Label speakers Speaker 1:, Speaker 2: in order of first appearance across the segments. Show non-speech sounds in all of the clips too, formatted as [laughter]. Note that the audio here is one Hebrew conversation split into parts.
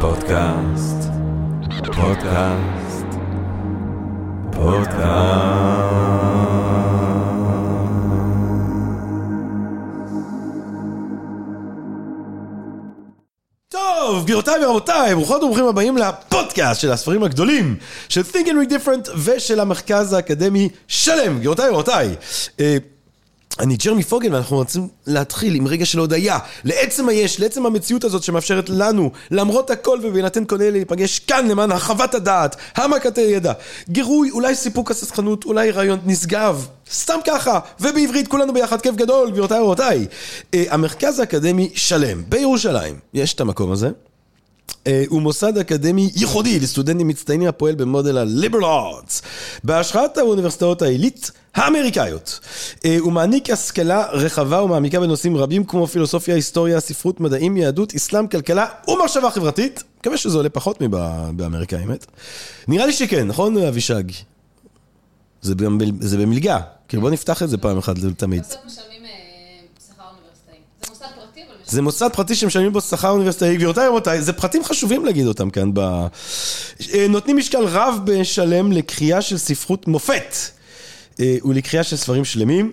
Speaker 1: פודקאסט, פודקאסט, פודקאסט. טוב, גבירותיי ורבותיי, ברוכות וברוכים הבאים לפודקאסט של הספרים הגדולים של Think and Read Different ושל המרכז האקדמי שלם, גבירותיי ורבותיי. אני ג'רמי פוגל ואנחנו רוצים להתחיל עם רגע של הודיה לעצם היש, לעצם המציאות הזאת שמאפשרת לנו למרות הכל ובהינתן כל אלה להיפגש כאן למען הרחבת הדעת, העמקת הידע, גירוי, אולי סיפוק הססכנות, אולי רעיון נשגב, סתם ככה, ובעברית כולנו ביחד, כיף גדול, גבירותיי ורבותיי. אה, המרכז האקדמי שלם בירושלים, יש את המקום הזה. אה, הוא מוסד אקדמי ייחודי לסטודנטים מצטיינים הפועל במודל ה-Liberal Arts בהשראת האוניברסיטאות העילית האמריקאיות. אה, הוא מעניק השכלה רחבה ומעמיקה בנושאים רבים כמו פילוסופיה, היסטוריה, ספרות, מדעים, יהדות, אסלאם, כלכלה ומחשבה חברתית. מקווה שזה עולה פחות מבאמריקה, האמת. נראה לי שכן, נכון אבישג? זה. זה במלגה. כאילו בוא נפתח את זה פעם אחת לתמיד.
Speaker 2: בסוף משלמים אה, שכר אוניברסיטאי. זה מוסד פרטי, אבל משלמים.
Speaker 1: זה מוסד פרטי שמשלמים בו שכר אוניברסיטאי, גבירותיי ורבותיי, זה פרטים חשובים להגיד אותם כאן ב... אה, נותנים משקל רב בשלם לקריאה של ספרות מופת אה, ולקריאה של ספרים שלמים.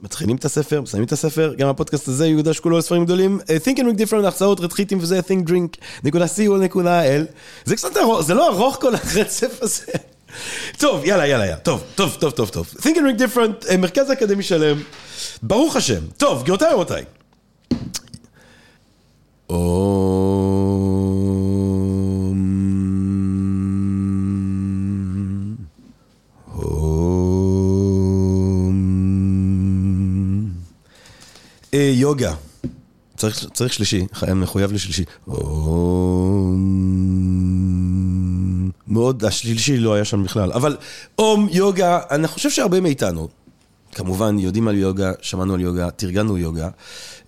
Speaker 1: מתחילים את הספר, מסיימים את הספר, גם הפודקאסט הזה יוקדש כולו לספרים גדולים. אה, Think and Drink Different, הרצאות, רתחיתים וזה, think drink, נקודה co.il. זה קצת ארוך, זה לא ארוך כל הרצף הזה. טוב, יאללה, יאללה, יאללה. טוב, טוב, טוב, טוב, טוב. Think and Drink Different, מרכז אקדמי שלם. ברוך השם. טוב, גבירותיי ורבותיי. אום. אום. אה, יוגה. צריך, צריך שלישי, מחויב לשלישי. אום. מאוד, השלישי לא היה שם בכלל. אבל אום, יוגה, אני חושב שהרבה מאיתנו, כמובן, יודעים על יוגה, שמענו על יוגה, תרגלנו יוגה.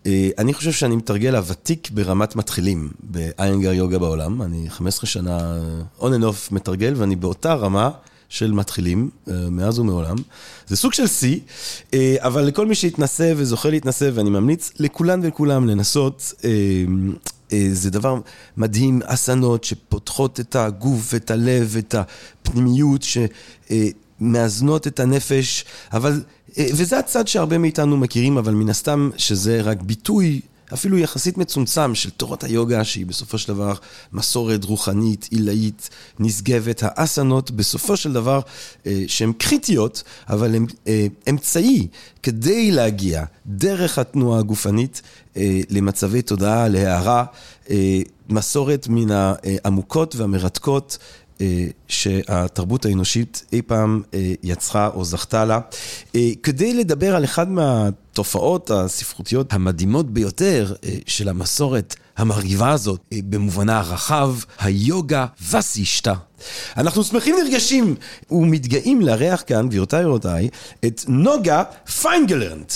Speaker 1: אה, אני חושב שאני מתרגל הוותיק ברמת מתחילים באיינגר יוגה בעולם. אני 15 שנה on and off מתרגל, ואני באותה רמה של מתחילים, אה, מאז ומעולם. זה סוג של שיא, אה, אבל לכל מי שהתנסה וזוכה להתנסה, ואני ממליץ לכולן ולכולם לנסות, זה דבר מדהים, אסנות שפותחות את הגוף, את הלב, את הפנימיות, שמאזנות את הנפש, אבל... וזה הצד שהרבה מאיתנו מכירים, אבל מן הסתם שזה רק ביטוי אפילו יחסית מצומצם של תורת היוגה, שהיא בסופו של דבר מסורת רוחנית, עילאית, נשגבת. האסנות בסופו של דבר שהן קריטיות, אבל הן אמצעי כדי להגיע דרך התנועה הגופנית למצבי תודעה, להערה, מסורת מן העמוקות והמרתקות. שהתרבות האנושית אי פעם יצרה או זכתה לה. כדי לדבר על אחד מהתופעות הספרותיות המדהימות ביותר של המסורת המרהיבה הזאת, במובנה הרחב, היוגה וסישטה. אנחנו שמחים נרגשים ומתגאים לארח כאן, גבירותיי ורבותיי, את נוגה פיינגלרנט.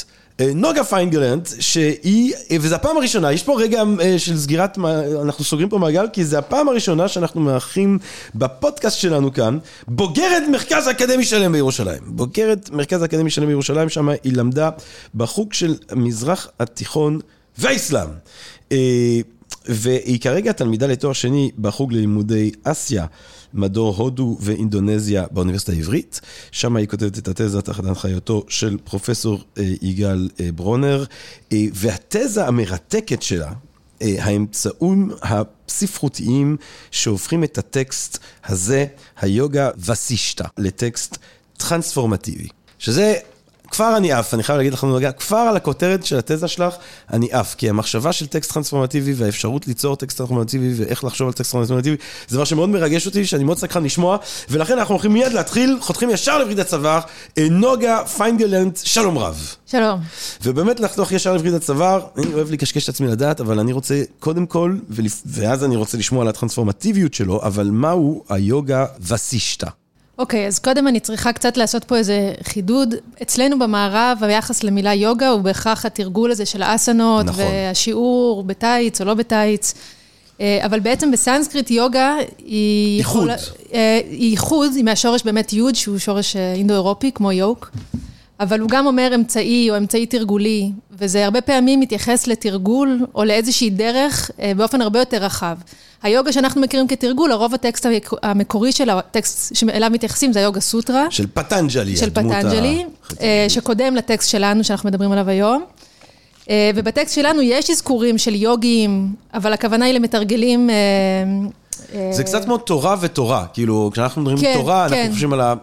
Speaker 1: נוגה פיינגלרנט, שהיא, וזו הפעם הראשונה, יש פה רגע של סגירת, אנחנו סוגרים פה מעגל, כי זו הפעם הראשונה שאנחנו מארחים בפודקאסט שלנו כאן, בוגרת מרכז האקדמי שלם בירושלים. בוגרת מרכז האקדמי שלם בירושלים, שם היא למדה בחוג של מזרח התיכון והאסלאם. והיא כרגע תלמידה לתואר שני בחוג ללימודי אסיה. מדור הודו ואינדונזיה באוניברסיטה העברית. שם היא כותבת את התזה תחת הנחיותו של פרופסור יגאל ברונר, והתזה המרתקת שלה, האמצעים הספרותיים שהופכים את הטקסט הזה, היוגה וסישטה, לטקסט טרנספורמטיבי. שזה... כבר אני עף, אני חייב להגיד לך, כבר על הכותרת של התזה שלך, אני עף, כי המחשבה של טקסט טרנספורמטיבי והאפשרות ליצור טקסט טרנספורמטיבי ואיך לחשוב על טקסט טרנספורמטיבי, זה דבר שמאוד מרגש אותי, שאני מאוד סקרן לשמוע, ולכן אנחנו הולכים מיד להתחיל, חותכים ישר לווריד הצוואר, נוגה פיינגלרנט, שלום רב.
Speaker 2: שלום.
Speaker 1: ובאמת לחתוך ישר לווריד הצוואר, אני אוהב לקשקש את עצמי לדעת, אבל אני רוצה קודם כל, ואז אני רוצה לשמוע על הטרנספורמטיביות שלו, אבל מהו היוגה וסישטה?
Speaker 2: אוקיי, okay, אז קודם אני צריכה קצת לעשות פה איזה חידוד. אצלנו במערב, היחס למילה יוגה הוא בהכרח התרגול הזה של האסנות, נכון. והשיעור בטייץ או לא בטייץ. אבל בעצם בסנסקריט יוגה היא...
Speaker 1: איחוד.
Speaker 2: היא איחוד, היא מהשורש באמת יוד, שהוא שורש אינדו-אירופי, כמו יוק. אבל הוא גם אומר אמצעי או אמצעי תרגולי, וזה הרבה פעמים מתייחס לתרגול או לאיזושהי דרך אה, באופן הרבה יותר רחב. היוגה שאנחנו מכירים כתרגול, הרוב הטקסט המקורי של הטקסט שאליו מתייחסים זה היוגה סוטרה.
Speaker 1: של פטנג'לי,
Speaker 2: של פטנג'לי, אה, שקודם לטקסט שלנו שאנחנו מדברים עליו היום. אה, ובטקסט שלנו יש אזכורים של יוגים, אבל הכוונה היא למתרגלים...
Speaker 1: זה קצת כמו תורה ותורה, כאילו, כשאנחנו מדברים כן, תורה, כן. אנחנו חושבים על ה...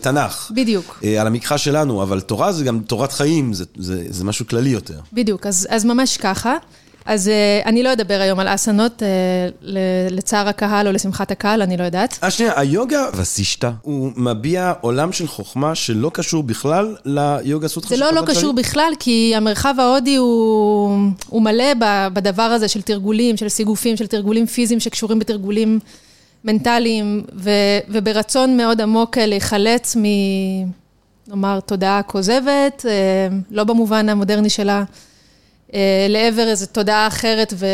Speaker 1: תנ"ך.
Speaker 2: בדיוק.
Speaker 1: על המקחה שלנו, אבל תורה זה גם תורת חיים, זה, זה, זה משהו כללי יותר.
Speaker 2: בדיוק, אז, אז ממש ככה. אז uh, אני לא אדבר היום על אסנות, לצער הקהל או לשמחת הקהל, אני לא יודעת.
Speaker 1: אה, שנייה, היוגה וסישטה, הוא מביע עולם של חוכמה שלא קשור בכלל ליוגה סוטרה
Speaker 2: זה לא לא קשור בכלל, כי המרחב ההודי הוא, הוא מלא בדבר הזה של תרגולים, של סיגופים, של תרגולים פיזיים שקשורים בתרגולים מנטליים, ו, וברצון מאוד עמוק להיחלץ מ... נאמר, תודעה כוזבת, uh, לא במובן המודרני שלה. אה, לעבר איזו תודעה אחרת, ו,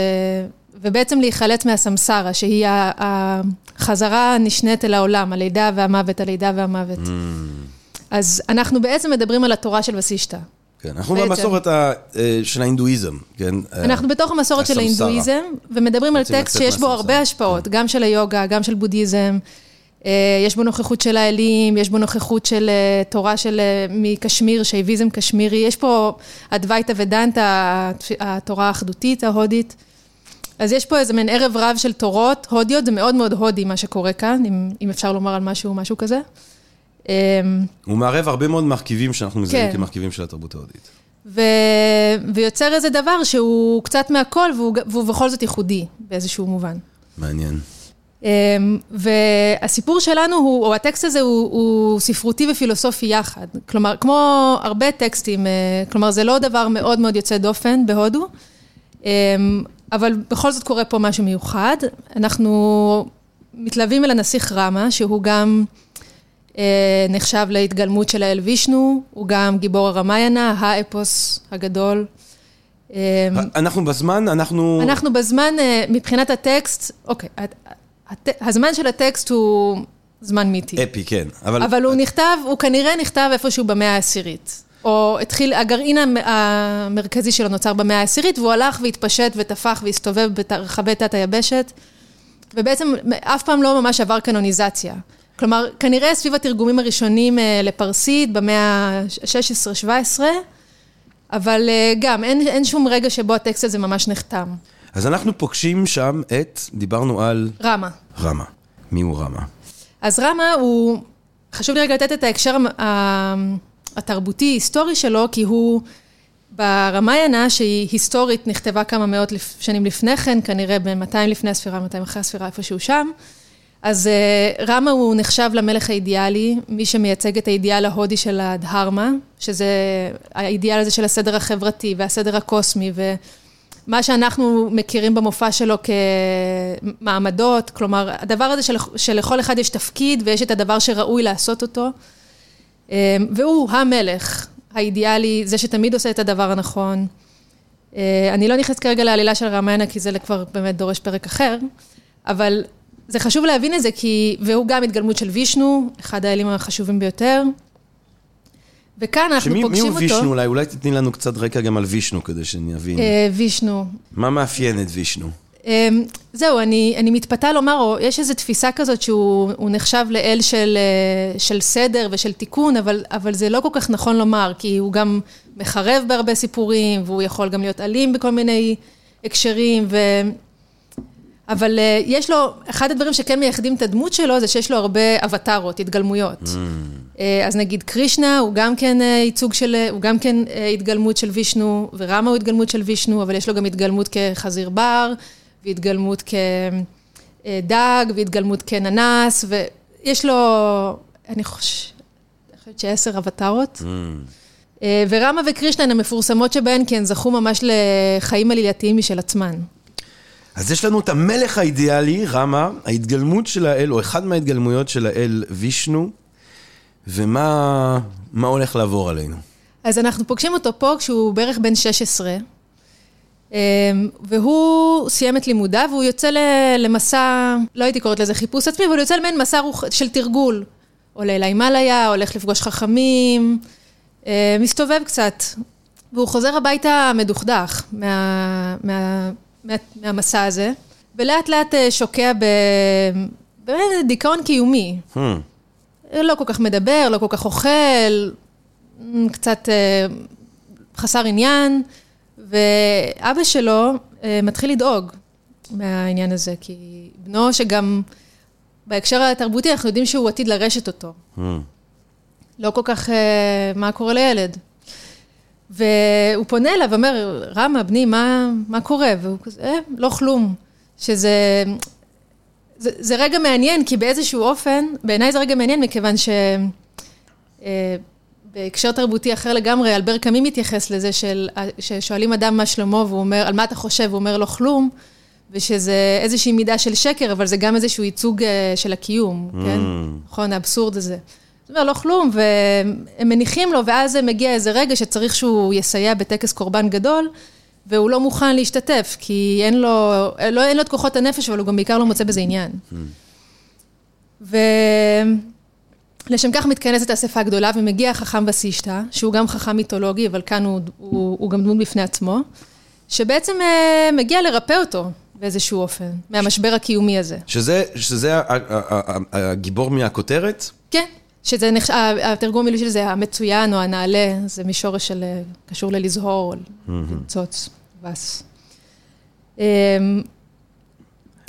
Speaker 2: ובעצם להיחלץ מהסמסרה, שהיא החזרה הנשנית אל העולם, הלידה והמוות, הלידה והמוות. Mm. אז אנחנו בעצם מדברים על התורה של וסישתא.
Speaker 1: כן, אנחנו בעצם. במסורת ה, אה, של ההינדואיזם, כן?
Speaker 2: אנחנו בתוך המסורת של ההינדואיזם, ומדברים על טקסט שיש בו הרבה השפעות. גם של היוגה, גם של בודהיזם. אה, יש בו נוכחות של האלים, יש בו נוכחות של אה, תורה של אה, מקשמיר, שייביזם קשמירי, יש פה אדווייתא ודנתא, התורה האחדותית ההודית. אז יש פה איזה מין ערב רב של תורות הודיות, זה מאוד מאוד הודי מה שקורה כאן, אם, אם אפשר לומר על משהו, משהו כזה.
Speaker 1: הוא מערב הרבה מאוד מרכיבים שאנחנו מזהים כן. כמרכיבים של התרבות ההודית.
Speaker 2: ו... ויוצר איזה דבר שהוא קצת מהכל, והוא, והוא בכל זאת ייחודי באיזשהו מובן.
Speaker 1: מעניין.
Speaker 2: אמ, והסיפור שלנו הוא, או הטקסט הזה הוא, הוא ספרותי ופילוסופי יחד. כלומר, כמו הרבה טקסטים, אה, כלומר, זה לא דבר מאוד מאוד יוצא דופן בהודו, אמ, אבל בכל זאת קורה פה משהו מיוחד. אנחנו מתלווים אל הנסיך רמה, שהוא גם נחשב להתגלמות של האל וישנו, הוא גם גיבור הרמיינה, האפוס הגדול.
Speaker 1: אמ, אנחנו בזמן, אנחנו...
Speaker 2: אנחנו בזמן, אה, מבחינת הטקסט, אוקיי, הזמן של הטקסט הוא זמן מיתי.
Speaker 1: אפי, כן.
Speaker 2: אבל, אבל הוא נכתב, הוא כנראה נכתב איפשהו במאה העשירית. או התחיל, הגרעין המרכזי שלו נוצר במאה העשירית, והוא הלך והתפשט וטפח והסתובב ברחבי תת היבשת, ובעצם אף פעם לא ממש עבר קנוניזציה. כלומר, כנראה סביב התרגומים הראשונים אה, לפרסית במאה ה-16-17, אבל אה, גם אין, אין שום רגע שבו הטקסט הזה ממש נחתם.
Speaker 1: אז אנחנו פוגשים שם את, דיברנו על...
Speaker 2: רמה.
Speaker 1: רמה. מי הוא רמה?
Speaker 2: אז רמה הוא, חשוב לי רגע לתת את ההקשר התרבותי-היסטורי שלו, כי הוא ברמיינה, שהיא היסטורית, נכתבה כמה מאות שנים לפני כן, כנראה ב-200 לפני הספירה, 200 אחרי הספירה, איפשהו שם. אז uh, רמה הוא נחשב למלך האידיאלי, מי שמייצג את האידיאל ההודי של הדהרמה, שזה האידיאל הזה של הסדר החברתי והסדר הקוסמי, ו... מה שאנחנו מכירים במופע שלו כמעמדות, כלומר, הדבר הזה של, שלכל אחד יש תפקיד ויש את הדבר שראוי לעשות אותו, אמ, והוא המלך האידיאלי, זה שתמיד עושה את הדבר הנכון. אה, אני לא נכנסת כרגע לעלילה של רמיינה, כי זה כבר באמת דורש פרק אחר, אבל זה חשוב להבין את זה, כי, והוא גם התגלמות של וישנו, אחד האלים החשובים ביותר. וכאן אנחנו פוגשים אותו.
Speaker 1: מי הוא וישנו אולי? אולי תתני לנו קצת רקע גם על וישנו, כדי שאני אבין.
Speaker 2: אה, וישנו.
Speaker 1: מה מאפיין את וישנו?
Speaker 2: אה, זהו, אני, אני מתפתה לומר, או יש איזו תפיסה כזאת שהוא נחשב לאל של, אה, של סדר ושל תיקון, אבל, אבל זה לא כל כך נכון לומר, כי הוא גם מחרב בהרבה סיפורים, והוא יכול גם להיות אלים בכל מיני הקשרים, ו... אבל uh, יש לו, אחד הדברים שכן מייחדים את הדמות שלו, זה שיש לו הרבה אבטרות, התגלמויות. Mm. Uh, אז נגיד קרישנה הוא גם כן uh, ייצוג של, הוא גם כן uh, התגלמות של וישנו, ורמה הוא התגלמות של וישנו, אבל יש לו גם התגלמות כחזיר בר, והתגלמות כדג, והתגלמות כננס, ויש לו, אני חושבת שעשר אבטרות. Mm. ורמה וקרישנה הן המפורסמות שבהן, כי הן זכו ממש לחיים עלילתיים משל עצמן.
Speaker 1: אז יש לנו את המלך האידיאלי, רמה, ההתגלמות של האל, או אחד מההתגלמויות של האל וישנו, ומה מה הולך לעבור עלינו?
Speaker 2: אז אנחנו פוגשים אותו פה כשהוא בערך בן 16, אמ, והוא סיים את לימודיו, והוא יוצא למסע, לא הייתי קוראת לזה חיפוש עצמי, אבל הוא יוצא למעין מסע רוח, של תרגול. עולה להימאליה, הולך לפגוש חכמים, מסתובב קצת, והוא חוזר הביתה מדוכדך מה, מה, מה, מהמסע הזה, ולאט לאט שוקע בדיכאון קיומי. Hmm. לא כל כך מדבר, לא כל כך אוכל, קצת חסר עניין, ואבא שלו מתחיל לדאוג מהעניין הזה, כי בנו שגם בהקשר התרבותי אנחנו יודעים שהוא עתיד לרשת אותו. Mm. לא כל כך מה קורה לילד. והוא פונה אליו ואומר, רמה, בני, מה, מה קורה? והוא כזה, אה, לא כלום. שזה... זה, זה רגע מעניין, כי באיזשהו אופן, בעיניי זה רגע מעניין, מכיוון ש... אה, בהקשר תרבותי אחר לגמרי, אלבר קאמי מתייחס לזה של, ששואלים אדם מה שלמה, והוא אומר, על מה אתה חושב? הוא אומר, לא כלום, ושזה איזושהי מידה של שקר, אבל זה גם איזשהו ייצוג אה, של הקיום, mm. כן? נכון, האבסורד הזה. זאת אומרת, לא כלום, והם מניחים לו, ואז מגיע איזה רגע שצריך שהוא יסייע בטקס קורבן גדול, והוא לא מוכן להשתתף, כי אין לו, לא, אין לו את כוחות הנפש, אבל הוא גם בעיקר לא מוצא בזה עניין. Mm. ולשם כך מתכנסת האספה הגדולה, ומגיע החכם וסישתא, שהוא גם חכם מיתולוגי, אבל כאן הוא, הוא, הוא גם דמות בפני עצמו, שבעצם אה, מגיע לרפא אותו. באיזשהו אופן, מהמשבר הקיומי הזה.
Speaker 1: שזה, שזה הגיבור מהכותרת?
Speaker 2: כן, שזה נחש... התרגום המילוי של זה המצוין או הנעלה, זה מישורש של קשור ללזהור, למצוץ, ווס. אמ,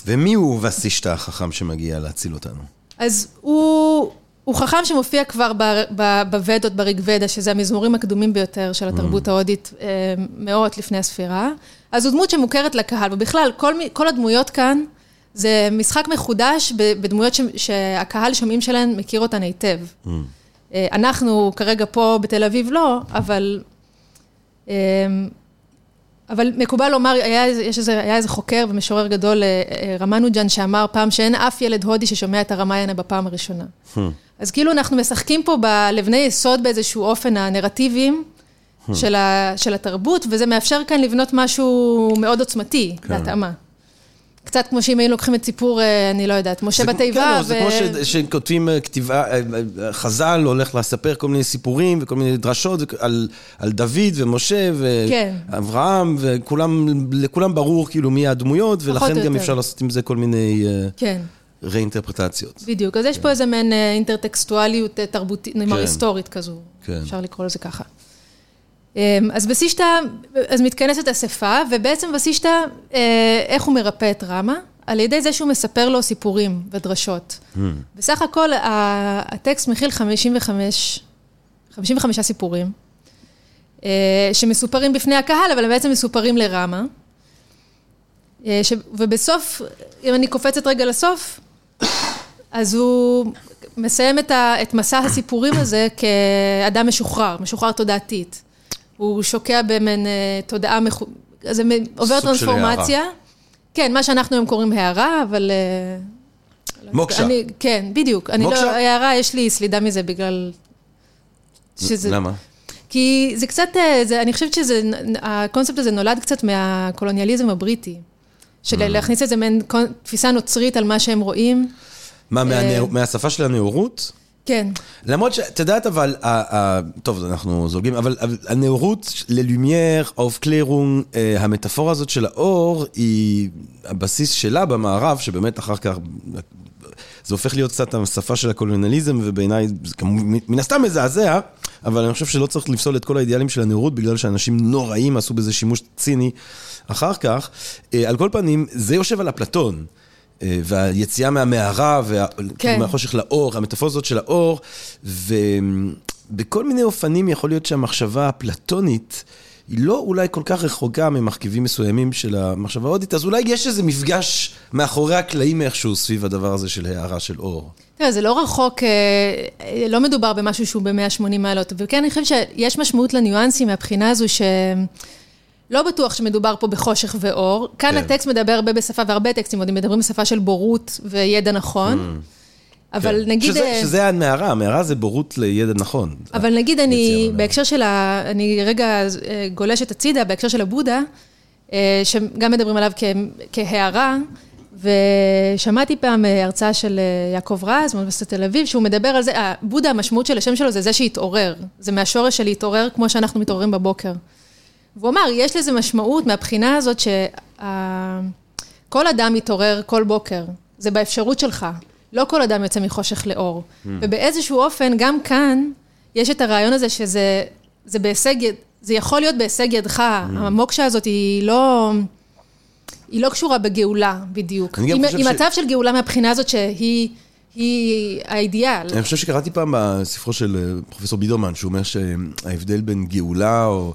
Speaker 1: ומי הוא וסישתא החכם שמגיע להציל אותנו?
Speaker 2: אז הוא, הוא חכם שמופיע כבר בוודות, בריגוודה, שזה המזמורים הקדומים ביותר של התרבות ההודית, אמ, מאות לפני הספירה. אז זו דמות שמוכרת לקהל, ובכלל, כל, כל הדמויות כאן, זה משחק מחודש בדמויות ש, שהקהל שומעים שלהן מכיר אותן היטב. Mm. אה, אנחנו כרגע פה בתל אביב לא, אבל... אמ, אבל מקובל לומר, היה, יש איזה, היה איזה חוקר ומשורר גדול, אה, אה, רמנוג'ן, שאמר פעם שאין אף ילד הודי ששומע את הרמיינה בפעם הראשונה. Hmm. אז כאילו אנחנו משחקים פה בלבני יסוד באיזשהו אופן הנרטיביים, Hmm. של, ה, של התרבות, וזה מאפשר כאן לבנות משהו מאוד עוצמתי, כן. בהתאמה. קצת כמו שאם היינו לוקחים את סיפור, אה, אני לא יודעת, משה בתיבה.
Speaker 1: כן, ו... זה כמו ש, שכותבים אה, כתיבה, אה, חז"ל הולך לספר כל מיני סיפורים וכל מיני דרשות על, על דוד ומשה ואברהם, כן. וכולם, לכולם ברור כאילו מי הדמויות, ולכן גם אפשר לעשות עם זה כל מיני... כן. ראינטרפרטציות.
Speaker 2: בדיוק, אז יש פה איזה מעין אינטרטקסטואליות תרבותית, נאמר כן. היסטורית כזו, כן. אפשר לקרוא לזה ככה. אמ, אז בסישתא, אז מתכנסת אספה, ובעצם בסישתא, אה, איך הוא מרפא את רמה? על ידי זה שהוא מספר לו סיפורים ודרשות. Mm. בסך הכל, הטקסט מכיל 55, 55 סיפורים, אה, שמסופרים בפני הקהל, אבל הם בעצם מסופרים לרמה. אה, ש... ובסוף, אם אני קופצת רגע לסוף, אז הוא מסיים את, ה... את מסע הסיפורים הזה כאדם משוחרר, משוחרר תודעתית. הוא שוקע במין אה, תודעה, מחו... זה עובר טרנספורמציה. כן, מה שאנחנו היום קוראים הערה, אבל... אה,
Speaker 1: מוקשה. אני,
Speaker 2: כן, בדיוק. אני לא, הערה, יש לי סלידה מזה בגלל...
Speaker 1: שזה... למה?
Speaker 2: כי זה קצת, אה, זה, אני חושבת שזה, הקונספט הזה נולד קצת מהקולוניאליזם הבריטי. של mm. להכניס איזה מעין תפיסה נוצרית על מה שהם רואים.
Speaker 1: מה, מהשפה של הנאורות?
Speaker 2: כן.
Speaker 1: למרות שאת יודעת, אבל, טוב, אנחנו זולגים, אבל הנאורות ללומייר, האופקלרונג, אה, המטאפורה הזאת של האור, היא הבסיס שלה במערב, שבאמת אחר כך... זה הופך להיות קצת השפה של הקולוניאליזם, ובעיניי זה מן הסתם מזעזע, אבל אני חושב שלא צריך לפסול את כל האידיאלים של הנאורות, בגלל שאנשים נוראים עשו בזה שימוש ציני אחר כך. אה, על כל פנים, זה יושב על אפלטון. אה, והיציאה מהמערה, וה... כן. מהחושך לאור, המטאפורה הזאת של האור, ובכל מיני אופנים יכול להיות שהמחשבה הפלטונית, היא לא אולי כל כך רחוקה ממרכיבים מסוימים של המחשבה ההודית, אז אולי יש איזה מפגש מאחורי הקלעים איכשהו סביב הדבר הזה של הערה של אור.
Speaker 2: תראה, זה לא רחוק, אה, לא מדובר במשהו שהוא ב-180 מעלות, וכן, אני חושבת שיש משמעות לניואנסים מהבחינה הזו ש... לא בטוח שמדובר פה בחושך ואור. כאן כן. הטקסט מדבר הרבה בשפה, והרבה טקסטים עוד מדברים בשפה של בורות וידע נכון. Mm. אבל כן. נגיד...
Speaker 1: שזה, אה, שזה המערה, המערה זה בורות לידע נכון.
Speaker 2: אבל נגיד אני, בהקשר של ה... אני רגע אה, גולשת הצידה, בהקשר של הבודה, אה, שגם מדברים עליו כ, כהערה, ושמעתי פעם הרצאה של יעקב רז, מאוניברסיטת תל אביב, שהוא מדבר על זה, בודה, המשמעות של השם שלו זה זה שהתעורר. זה מהשורש של להתעורר כמו שאנחנו מתעוררים בבוקר. והוא אמר, יש לזה משמעות מהבחינה הזאת שכל אדם מתעורר כל בוקר. זה באפשרות שלך. לא כל אדם יוצא מחושך לאור. Mm. ובאיזשהו אופן, גם כאן, יש את הרעיון הזה שזה זה בהישג, זה יכול להיות בהישג ידך. Mm. המוקשה הזאת היא לא... היא לא קשורה בגאולה בדיוק. היא, היא ש... מצב של גאולה מהבחינה הזאת שהיא... היא האידיאל.
Speaker 1: אני חושב שקראתי פעם בספרו של אה, פרופסור בידרמן, שהוא אומר שההבדל בין גאולה, או...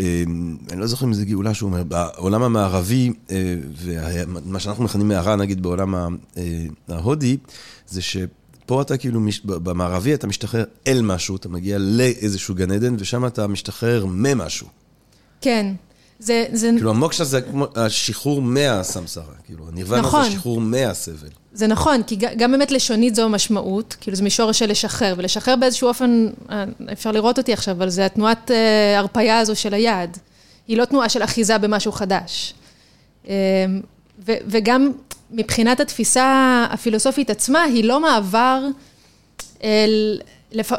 Speaker 1: אה, אני לא זוכר אם זה גאולה שהוא אומר, בעולם המערבי, אה, ומה שאנחנו מכנים מערה, נגיד, בעולם ההודי, זה שפה אתה כאילו, במערבי אתה משתחרר אל משהו, אתה מגיע לאיזשהו גן עדן, ושם אתה משתחרר ממשהו.
Speaker 2: כן. זה, זה...
Speaker 1: כאילו המוקשה זה כמו השחרור מהסמסרה, כאילו, הנירוונה נכון. זה שחרור מהסבל.
Speaker 2: זה נכון, כי גם באמת לשונית זו המשמעות, כאילו זה מישור של לשחרר, ולשחרר באיזשהו אופן, אה, אפשר לראות אותי עכשיו, אבל זה התנועת אה, הרפייה הזו של היד. היא לא תנועה של אחיזה במשהו חדש. אה, ו, וגם מבחינת התפיסה הפילוסופית עצמה, היא לא מעבר אל, לפ,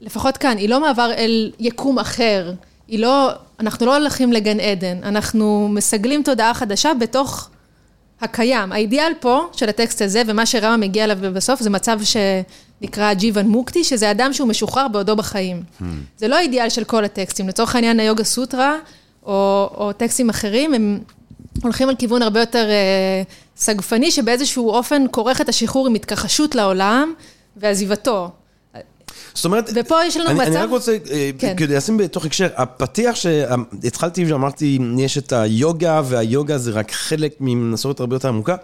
Speaker 2: לפחות כאן, היא לא מעבר אל יקום אחר. היא לא, אנחנו לא הולכים לגן עדן, אנחנו מסגלים תודעה חדשה בתוך הקיים. האידיאל פה של הטקסט הזה, ומה שרמה מגיע אליו בסוף, זה מצב שנקרא ג'יוון מוקטי, שזה אדם שהוא משוחרר בעודו בחיים. Hmm. זה לא האידיאל של כל הטקסטים. לצורך העניין, היוגה סוטרה, או, או טקסטים אחרים, הם הולכים על כיוון הרבה יותר אה, סגפני, שבאיזשהו אופן כורך את השחרור עם התכחשות לעולם ועזיבתו.
Speaker 1: זאת אומרת,
Speaker 2: ופה יש לנו
Speaker 1: אני,
Speaker 2: מצב...
Speaker 1: אני רק רוצה, אה, כן. כדי לשים בתוך הקשר, הפתיח שהתחלתי ואמרתי, יש את היוגה, והיוגה זה רק חלק ממסורת הרבה יותר עמוקה.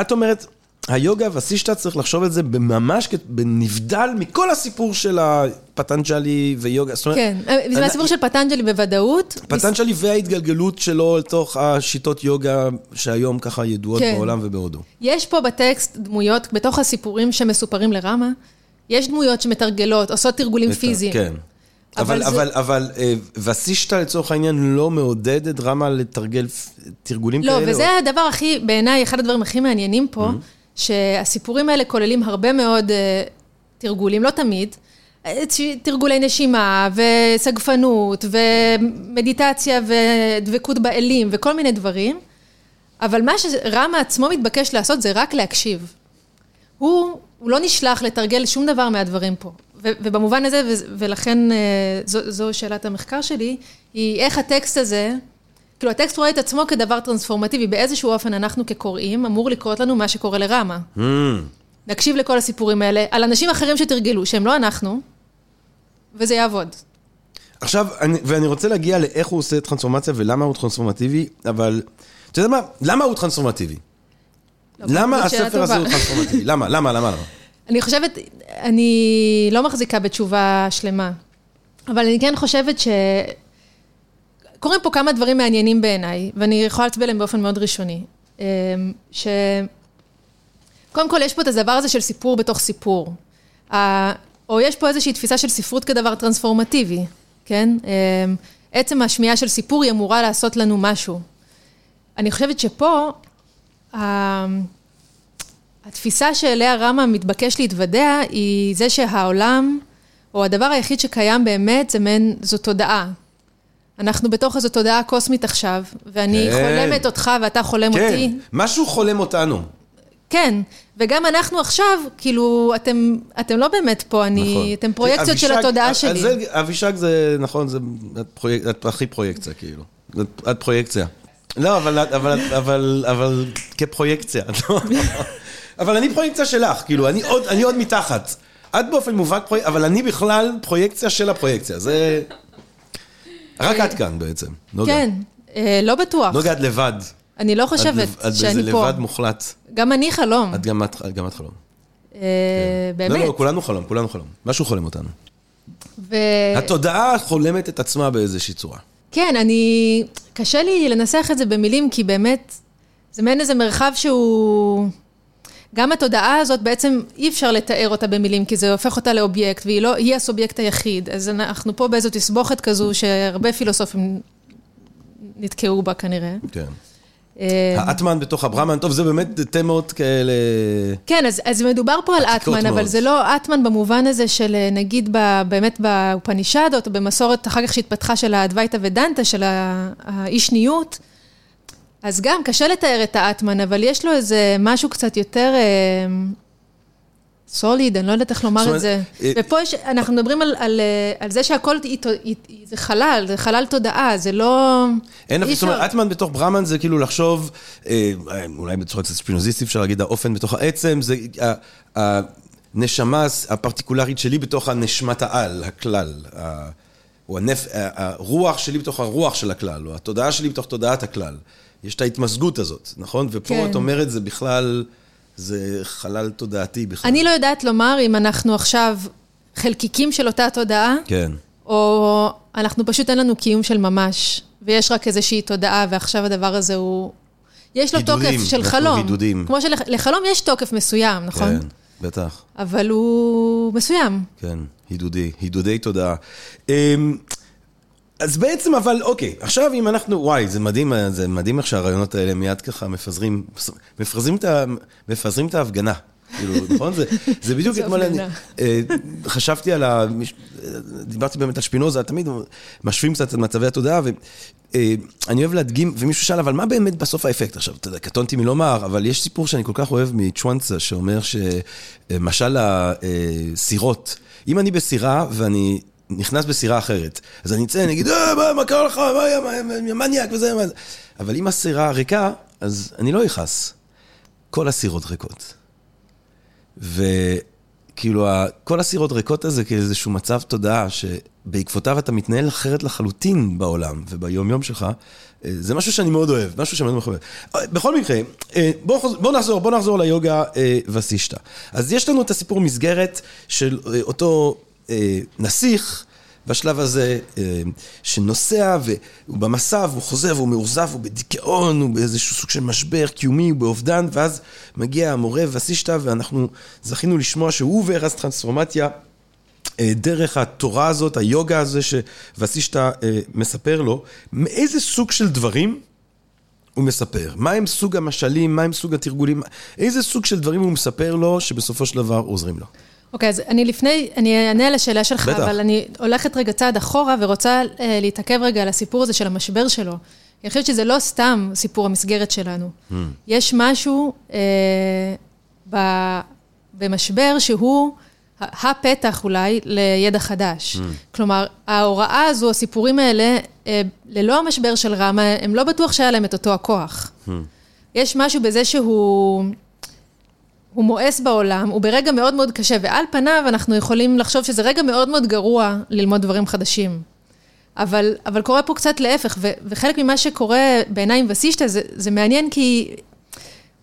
Speaker 1: את אומרת, היוגה והסישטה צריך לחשוב את זה ממש בנבדל מכל הסיפור של הפטנג'לי ויוגה.
Speaker 2: כן, זה אני, הסיפור של פטנג'לי בוודאות.
Speaker 1: פטנג'לי וההתגלגלות שלו לתוך השיטות יוגה שהיום ככה ידועות כן. בעולם ובהודו.
Speaker 2: יש פה בטקסט דמויות, בתוך הסיפורים שמסופרים לרמה, יש דמויות שמתרגלות, עושות תרגולים פיזיים.
Speaker 1: כן. אבל, אבל, זה... אבל, אה, וסישטה לצורך העניין לא מעודד את רמה לתרגל תרגולים
Speaker 2: לא,
Speaker 1: כאלה?
Speaker 2: לא, וזה או... הדבר הכי, בעיניי, אחד הדברים הכי מעניינים פה, mm-hmm. שהסיפורים האלה כוללים הרבה מאוד uh, תרגולים, לא תמיד, אה, תרגולי נשימה, וסגפנות, ומדיטציה, ודבקות באלים, וכל מיני דברים, אבל מה שרמה עצמו מתבקש לעשות זה רק להקשיב. הוא הוא לא נשלח לתרגל שום דבר מהדברים פה. ובמובן הזה, ולכן אה, זו, זו שאלת המחקר שלי, היא איך הטקסט הזה, כאילו הטקסט רואה את עצמו כדבר טרנספורמטיבי, באיזשהו אופן אנחנו כקוראים, אמור לקרות לנו מה שקורה לרמה. Mm. נקשיב לכל הסיפורים האלה, על אנשים אחרים שתרגלו, שהם לא אנחנו, וזה יעבוד.
Speaker 1: עכשיו, אני, ואני רוצה להגיע לאיך הוא עושה טרנספורמציה ולמה הוא טרנספורמטיבי, אבל אתה יודע מה? למה הוא טרנספורמטיבי? לא, למה הספר הזה הוא טרנספורמטיבי? למה? למה? למה? למה? [laughs]
Speaker 2: אני חושבת, אני לא מחזיקה בתשובה שלמה, אבל אני כן חושבת ש... קורים פה כמה דברים מעניינים בעיניי, ואני יכולה להצביע עליהם באופן מאוד ראשוני. אמ, ש... קודם כל, יש פה את הדבר הזה של סיפור בתוך סיפור. או יש פה איזושהי תפיסה של ספרות כדבר טרנספורמטיבי, כן? אמ, עצם השמיעה של סיפור היא אמורה לעשות לנו משהו. אני חושבת שפה התפיסה שאליה רמה מתבקש להתוודע היא זה שהעולם, או הדבר היחיד שקיים באמת, זה מעין, זו תודעה. אנחנו בתוך איזו תודעה קוסמית עכשיו, ואני כן. חולמת אותך ואתה חולם כן. אותי. כן,
Speaker 1: משהו חולם אותנו.
Speaker 2: כן, וגם אנחנו עכשיו, כאילו, אתם, אתם לא באמת פה, אני, נכון. אתם פרויקציות אבישג, של התודעה שלי.
Speaker 1: זה, אבישג זה, נכון, זה, את, פרויק, את הכי פרויקציה, כאילו. את, את פרויקציה. לא, אבל, אבל, אבל, אבל כפרויקציה. אבל אני פרויקציה שלך, כאילו, אני עוד, אני עוד מתחת. את באופן מובהק פרויקציה, אבל אני בכלל פרויקציה של הפרויקציה. זה... רק את כאן בעצם, נוגה.
Speaker 2: כן, אה, לא בטוח.
Speaker 1: נוגה, את לבד.
Speaker 2: אני לא חושבת שאני פה.
Speaker 1: את לבד מוחלט.
Speaker 2: גם אני חלום.
Speaker 1: את גם את חלום.
Speaker 2: אה, באמת. לא,
Speaker 1: לא, כולנו חלום, כולנו חלום. משהו חולם אותנו. התודעה חולמת את עצמה באיזושהי צורה.
Speaker 2: כן, אני... קשה לי לנסח את זה במילים, כי באמת, זה מעין איזה מרחב שהוא... גם התודעה הזאת בעצם אי אפשר לתאר אותה במילים, כי זה הופך אותה לאובייקט, והיא לא, היא הסובייקט היחיד. אז אנחנו פה באיזו תסבוכת כזו שהרבה פילוסופים נתקעו בה כנראה.
Speaker 1: כן. האטמן בתוך הברמן, טוב, זה באמת תמות כאלה...
Speaker 2: כן, אז, אז מדובר פה על אטמן, אבל זה לא אטמן במובן הזה של נגיד ב, באמת באופנישדות, או במסורת אחר כך שהתפתחה של האדווייתא ודנטה, של האי שניות. אז גם קשה לתאר את האטמן, אבל יש לו איזה משהו קצת יותר סוליד, אני לא יודעת איך לומר את זה. אה, ופה יש, אנחנו מדברים על, על, על זה שהכל זה חלל, זה חלל תודעה, זה לא...
Speaker 1: אין, זאת אומרת, אטמן בתוך ברמן זה כאילו לחשוב, אה, אולי בצורה קצת שפינוזיסטית אפשר להגיד, האופן בתוך העצם, זה הנשמה הפרטיקולרית שלי בתוך הנשמת העל, הכלל. או הנפ... הרוח שלי בתוך הרוח של הכלל, או התודעה שלי בתוך תודעת הכלל. יש את ההתמזגות הזאת, נכון? ופה כן. את אומרת, זה בכלל... זה חלל תודעתי בכלל.
Speaker 2: אני לא יודעת לומר אם אנחנו עכשיו חלקיקים של אותה תודעה,
Speaker 1: כן.
Speaker 2: או אנחנו פשוט אין לנו קיום של ממש, ויש רק איזושהי תודעה, ועכשיו הדבר הזה הוא... יש לו הידודים, תוקף של חלום.
Speaker 1: הידודים.
Speaker 2: כמו שלחלום יש תוקף מסוים, נכון?
Speaker 1: כן, בטח.
Speaker 2: אבל הוא מסוים.
Speaker 1: כן, הידודי, הידודי תודעה. אז בעצם, אבל אוקיי, עכשיו אם אנחנו, וואי, זה מדהים, זה מדהים איך שהרעיונות האלה מיד ככה מפזרים, מפזרים את, ה, מפזרים את ההפגנה. כאילו, נכון? זה, זה בדיוק אתמול אני אה, חשבתי על ה... דיברתי באמת על שפינוזה, תמיד משווים קצת את מצבי התודעה, ואני אה, אוהב להדגים, ומישהו שאל, אבל מה באמת בסוף האפקט? עכשיו, אתה יודע, קטונתי מלומר, אבל יש סיפור שאני כל כך אוהב מצ'ואנסה, שאומר שמשל הסירות, אם אני בסירה ואני... נכנס בסירה אחרת. אז אני אצא, אני אגיד, אה, מה, מה קרה לך, מה היה, מניאק וזה, מה זה. אבל אם הסירה ריקה, אז אני לא אכעס. כל הסירות ריקות. וכאילו, כל הסירות ריקות הזה כאיזשהו מצב תודעה, שבעקבותיו אתה מתנהל אחרת לחלוטין בעולם וביום-יום שלך, אה, זה משהו שאני מאוד אוהב, משהו שאני מאוד מחבב. אה, בכל מקרה, אה, בואו בוא נחזור, בואו נחזור ליוגה וסישטה. אז יש לנו את הסיפור מסגרת של אותו נסיך, בשלב הזה, שנוסע, והוא במסע, והוא חוזר, והוא מאוכזב, הוא בדיכאון, הוא באיזשהו סוג של משבר קיומי, הוא באובדן, ואז מגיע המורה וסישתא, ואנחנו זכינו לשמוע שהוא עובר אז טרנספורמציה דרך התורה הזאת, היוגה הזה שוסישתא מספר לו, מאיזה סוג של דברים הוא מספר? מה הם סוג המשלים, מה הם סוג התרגולים, איזה סוג של דברים הוא מספר לו שבסופו של דבר עוזרים לו?
Speaker 2: אוקיי, okay, אז אני לפני, אני אענה על השאלה שלך, בטח. אבל אני הולכת רגע צעד אחורה ורוצה אה, להתעכב רגע על הסיפור הזה של המשבר שלו. אני חושבת שזה לא סתם סיפור המסגרת שלנו. Mm. יש משהו אה, ב, במשבר שהוא הפתח אולי לידע חדש. Mm. כלומר, ההוראה הזו, הסיפורים האלה, אה, ללא המשבר של רמה, הם לא בטוח שהיה להם את אותו הכוח. Mm. יש משהו בזה שהוא... הוא מואס בעולם, הוא ברגע מאוד מאוד קשה, ועל פניו אנחנו יכולים לחשוב שזה רגע מאוד מאוד גרוע ללמוד דברים חדשים. אבל, אבל קורה פה קצת להפך, ו, וחלק ממה שקורה בעיניי עם וסישטה זה, זה מעניין כי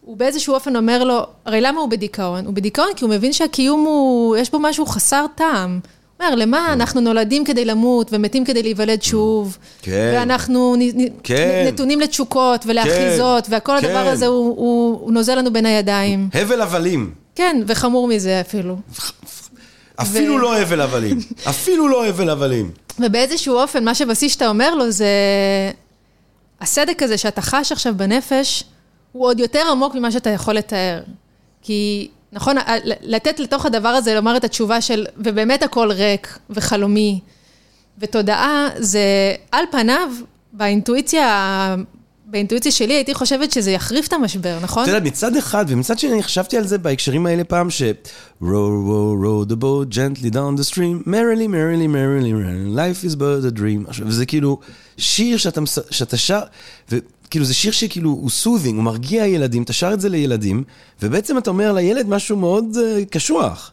Speaker 2: הוא באיזשהו אופן אומר לו, הרי למה הוא בדיכאון? הוא בדיכאון כי הוא מבין שהקיום הוא, יש בו משהו חסר טעם. אומר, למה כן. אנחנו נולדים כדי למות ומתים כדי להיוולד שוב?
Speaker 1: כן.
Speaker 2: ואנחנו כן. נתונים לתשוקות ולאחיזות, כן. והכל הדבר הזה הוא, הוא, הוא נוזל לנו בין הידיים.
Speaker 1: הבל הבלים.
Speaker 2: כן, וחמור מזה אפילו.
Speaker 1: אפילו ו... לא הבל הבלים. [laughs] אפילו לא הבל הבלים.
Speaker 2: ובאיזשהו אופן, מה שבסיסטה אומר לו זה... הסדק הזה שאתה חש עכשיו בנפש, הוא עוד יותר עמוק ממה שאתה יכול לתאר. כי נכון, לתת לתוך הדבר הזה, לומר את התשובה של, ובאמת הכל ריק וחלומי, ותודעה, זה על פניו, באינטואיציה, באינטואיציה שלי הייתי חושבת שזה יחריף את המשבר, נכון?
Speaker 1: אתה יודע, מצד אחד, ומצד שני, אני חשבתי על זה בהקשרים האלה פעם, ש... row, row, row the boat gently down the stream, merrily, merrily, merrily, merrily, life is but a dream. וזה כאילו שיר שאתה, שאתה שר, כאילו זה שיר שכאילו הוא סוטינג, הוא מרגיע ילדים, אתה שר את זה לילדים, ובעצם אתה אומר לילד משהו מאוד uh, קשוח.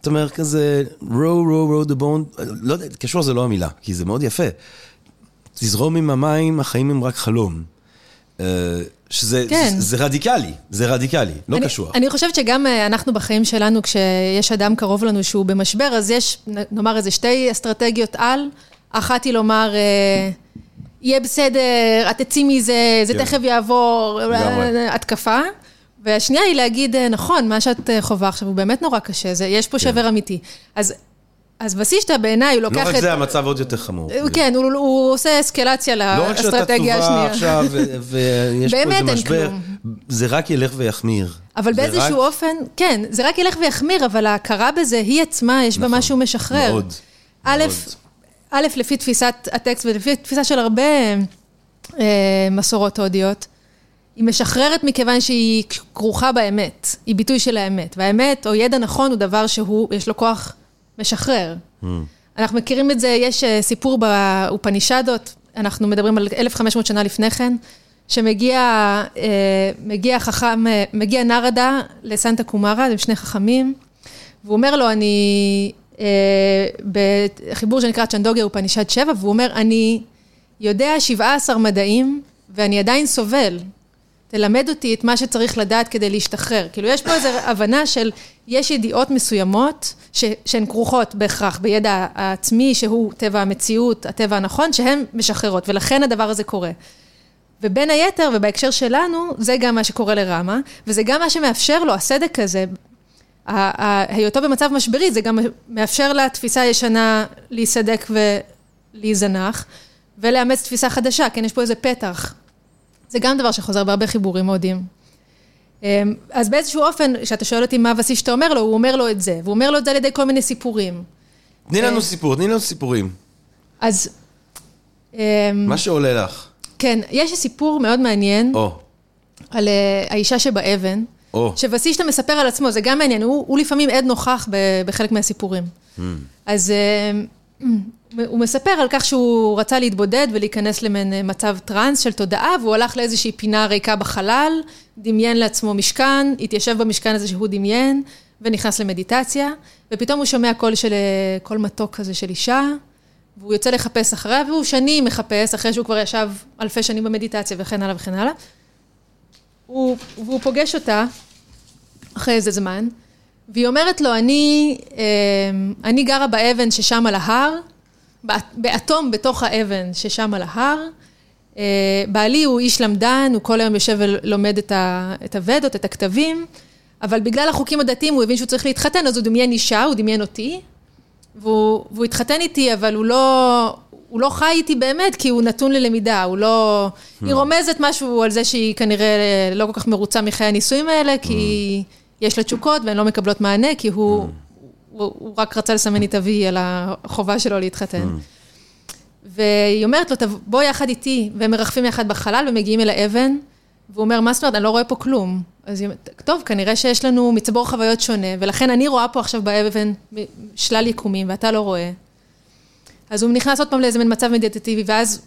Speaker 1: אתה אומר כזה, row, row, row the bone, לא יודע, קשוח זה לא המילה, כי זה מאוד יפה. תזרום עם המים, החיים הם רק חלום. Uh, שזה כן. זה, זה רדיקלי, זה רדיקלי, לא
Speaker 2: אני,
Speaker 1: קשוח.
Speaker 2: אני חושבת שגם uh, אנחנו בחיים שלנו, כשיש אדם קרוב לנו שהוא במשבר, אז יש, נאמר איזה שתי אסטרטגיות על. אחת היא לומר... Uh, יהיה בסדר, את תצאי מזה, זה כן. תכף יעבור, התקפה. והשנייה היא להגיד, נכון, מה שאת חווה עכשיו הוא באמת נורא קשה, זה, יש פה כן. שבר אמיתי. אז אז וסישטה בעיניי, הוא לוקח
Speaker 1: לא
Speaker 2: את...
Speaker 1: רק זה, המצב עוד יותר חמור.
Speaker 2: כן, הוא, הוא עושה אסקלציה לאסטרטגיה השנייה.
Speaker 1: לא רק שאתה טובה עכשיו, [laughs] ויש פה איזה משבר,
Speaker 2: כלום.
Speaker 1: זה רק ילך ויחמיר.
Speaker 2: אבל באיזשהו רק... אופן, כן, זה רק ילך ויחמיר, אבל ההכרה בזה, היא עצמה, יש נכון, בה משהו משחרר.
Speaker 1: מאוד.
Speaker 2: א', מאוד. א', לפי תפיסת הטקסט ולפי תפיסה של הרבה אה, מסורות הודיות, היא משחררת מכיוון שהיא כרוכה באמת, היא ביטוי של האמת. והאמת, או ידע נכון, הוא דבר שהוא, יש לו כוח משחרר. Mm. אנחנו מכירים את זה, יש סיפור באופנישדות, אנחנו מדברים על 1,500 שנה לפני כן, שמגיע מגיע חכם, מגיע נרדה לסנטה קומרה, הם שני חכמים, והוא אומר לו, אני, בחיבור שנקרא צ'נדוגיה אופנישד 7, והוא אומר, אני יודע 17 מדעים, ואני עדיין סובל. תלמד אותי את מה שצריך לדעת כדי להשתחרר. כאילו, יש פה איזו הבנה של, יש ידיעות מסוימות ש, שהן כרוכות בהכרח בידע העצמי, שהוא טבע המציאות, הטבע הנכון, שהן משחררות, ולכן הדבר הזה קורה. ובין היתר, ובהקשר שלנו, זה גם מה שקורה לרמה, וזה גם מה שמאפשר לו, הסדק הזה, היותו במצב משברי, זה גם מאפשר לתפיסה הישנה להיסדק ולהיזנח, ולאמץ תפיסה חדשה, כן, יש פה איזה פתח. זה גם דבר שחוזר בהרבה חיבורים הודיים. אז באיזשהו אופן, כשאתה שואל אותי מה וסישטה אומר לו, הוא אומר לו את זה, והוא אומר לו את זה על ידי כל מיני סיפורים.
Speaker 1: תני לנו סיפור, תני לנו סיפורים.
Speaker 2: אז...
Speaker 1: מה שעולה לך.
Speaker 2: כן, יש סיפור מאוד מעניין.
Speaker 1: או.
Speaker 2: על האישה שבאבן.
Speaker 1: או.
Speaker 2: שוסישטה מספר על עצמו, זה גם מעניין, הוא, הוא לפעמים עד נוכח בחלק מהסיפורים. אממ. אז הוא מספר על כך שהוא רצה להתבודד ולהיכנס למין מצב טראנס של תודעה, והוא הלך לאיזושהי פינה ריקה בחלל, דמיין לעצמו משכן, התיישב במשכן הזה שהוא דמיין, ונכנס למדיטציה, ופתאום הוא שומע קול של, קול מתוק כזה של אישה, והוא יוצא לחפש אחריה, והוא שנים מחפש, אחרי שהוא כבר ישב אלפי שנים במדיטציה וכן הלאה וכן הלאה. הוא, והוא פוגש אותה אחרי איזה זמן, והיא אומרת לו, אני, אני גרה באבן ששם על ההר, באטום בתוך האבן ששם על ההר. בעלי הוא איש למדן, הוא כל היום יושב ולומד את הוודות, את הכתבים, אבל בגלל החוקים הדתיים הוא הבין שהוא צריך להתחתן, אז הוא דמיין אישה, הוא דמיין אותי, והוא, והוא התחתן איתי, אבל הוא לא, הוא לא חי איתי באמת, כי הוא נתון ללמידה, הוא לא... Mm. היא רומזת משהו על זה שהיא כנראה לא כל כך מרוצה מחיי הנישואים האלה, כי mm. יש לה תשוקות והן לא מקבלות מענה, כי הוא... Mm. הוא, הוא רק רצה לסמן את אבי על החובה שלו להתחתן. Mm. והיא אומרת לו, בוא יחד איתי, והם מרחפים יחד בחלל ומגיעים אל האבן, והוא אומר, מה זאת אומרת, אני לא רואה פה כלום. אז היא אומרת, טוב, כנראה שיש לנו מצבור חוויות שונה, ולכן אני רואה פה עכשיו באבן שלל יקומים, ואתה לא רואה. אז הוא נכנס עוד פעם לאיזה מין מצב מדיטטיבי, ואז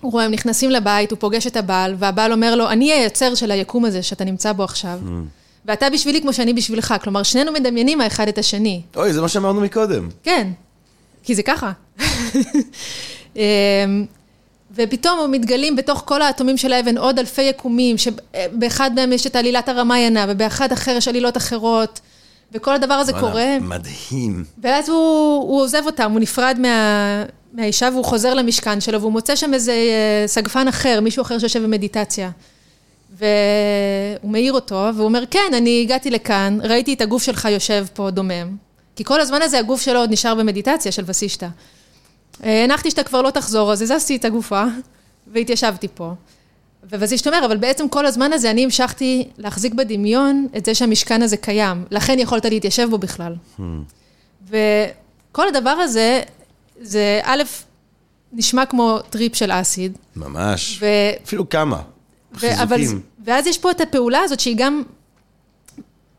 Speaker 2: הוא רואה, הם נכנסים לבית, הוא פוגש את הבעל, והבעל אומר לו, אני היוצר של היקום הזה שאתה נמצא בו עכשיו. Mm. ואתה בשבילי כמו שאני בשבילך, כלומר, שנינו מדמיינים האחד את השני.
Speaker 1: אוי, זה מה שאמרנו מקודם.
Speaker 2: כן, כי זה ככה. [laughs] ופתאום הם מתגלים בתוך כל האטומים של האבן עוד אלפי יקומים, שבאחד מהם יש את עלילת הרמיינה, ובאחד אחר יש עלילות אחרות, וכל הדבר הזה קורה.
Speaker 1: מדהים.
Speaker 2: ואז הוא, הוא עוזב אותם, הוא נפרד מה, מהאישה, והוא חוזר למשכן שלו, והוא מוצא שם איזה סגפן אחר, מישהו אחר שיושב במדיטציה. והוא מעיר אותו, והוא אומר, כן, אני הגעתי לכאן, ראיתי את הגוף שלך יושב פה דומם, כי כל הזמן הזה הגוף שלו עוד נשאר במדיטציה של וסישטה. הנחתי שאתה כבר לא תחזור, אז הזזתי את הגופה, [laughs] והתיישבתי פה. ווסישטה אומר, אבל בעצם כל הזמן הזה אני המשכתי להחזיק בדמיון את זה שהמשכן הזה קיים, לכן יכולת להתיישב בו בכלל. Hmm. וכל הדבר הזה, זה א', נשמע כמו טריפ של אסיד.
Speaker 1: ממש, ו... אפילו כמה.
Speaker 2: אבל, ואז יש פה את הפעולה הזאת שהיא גם,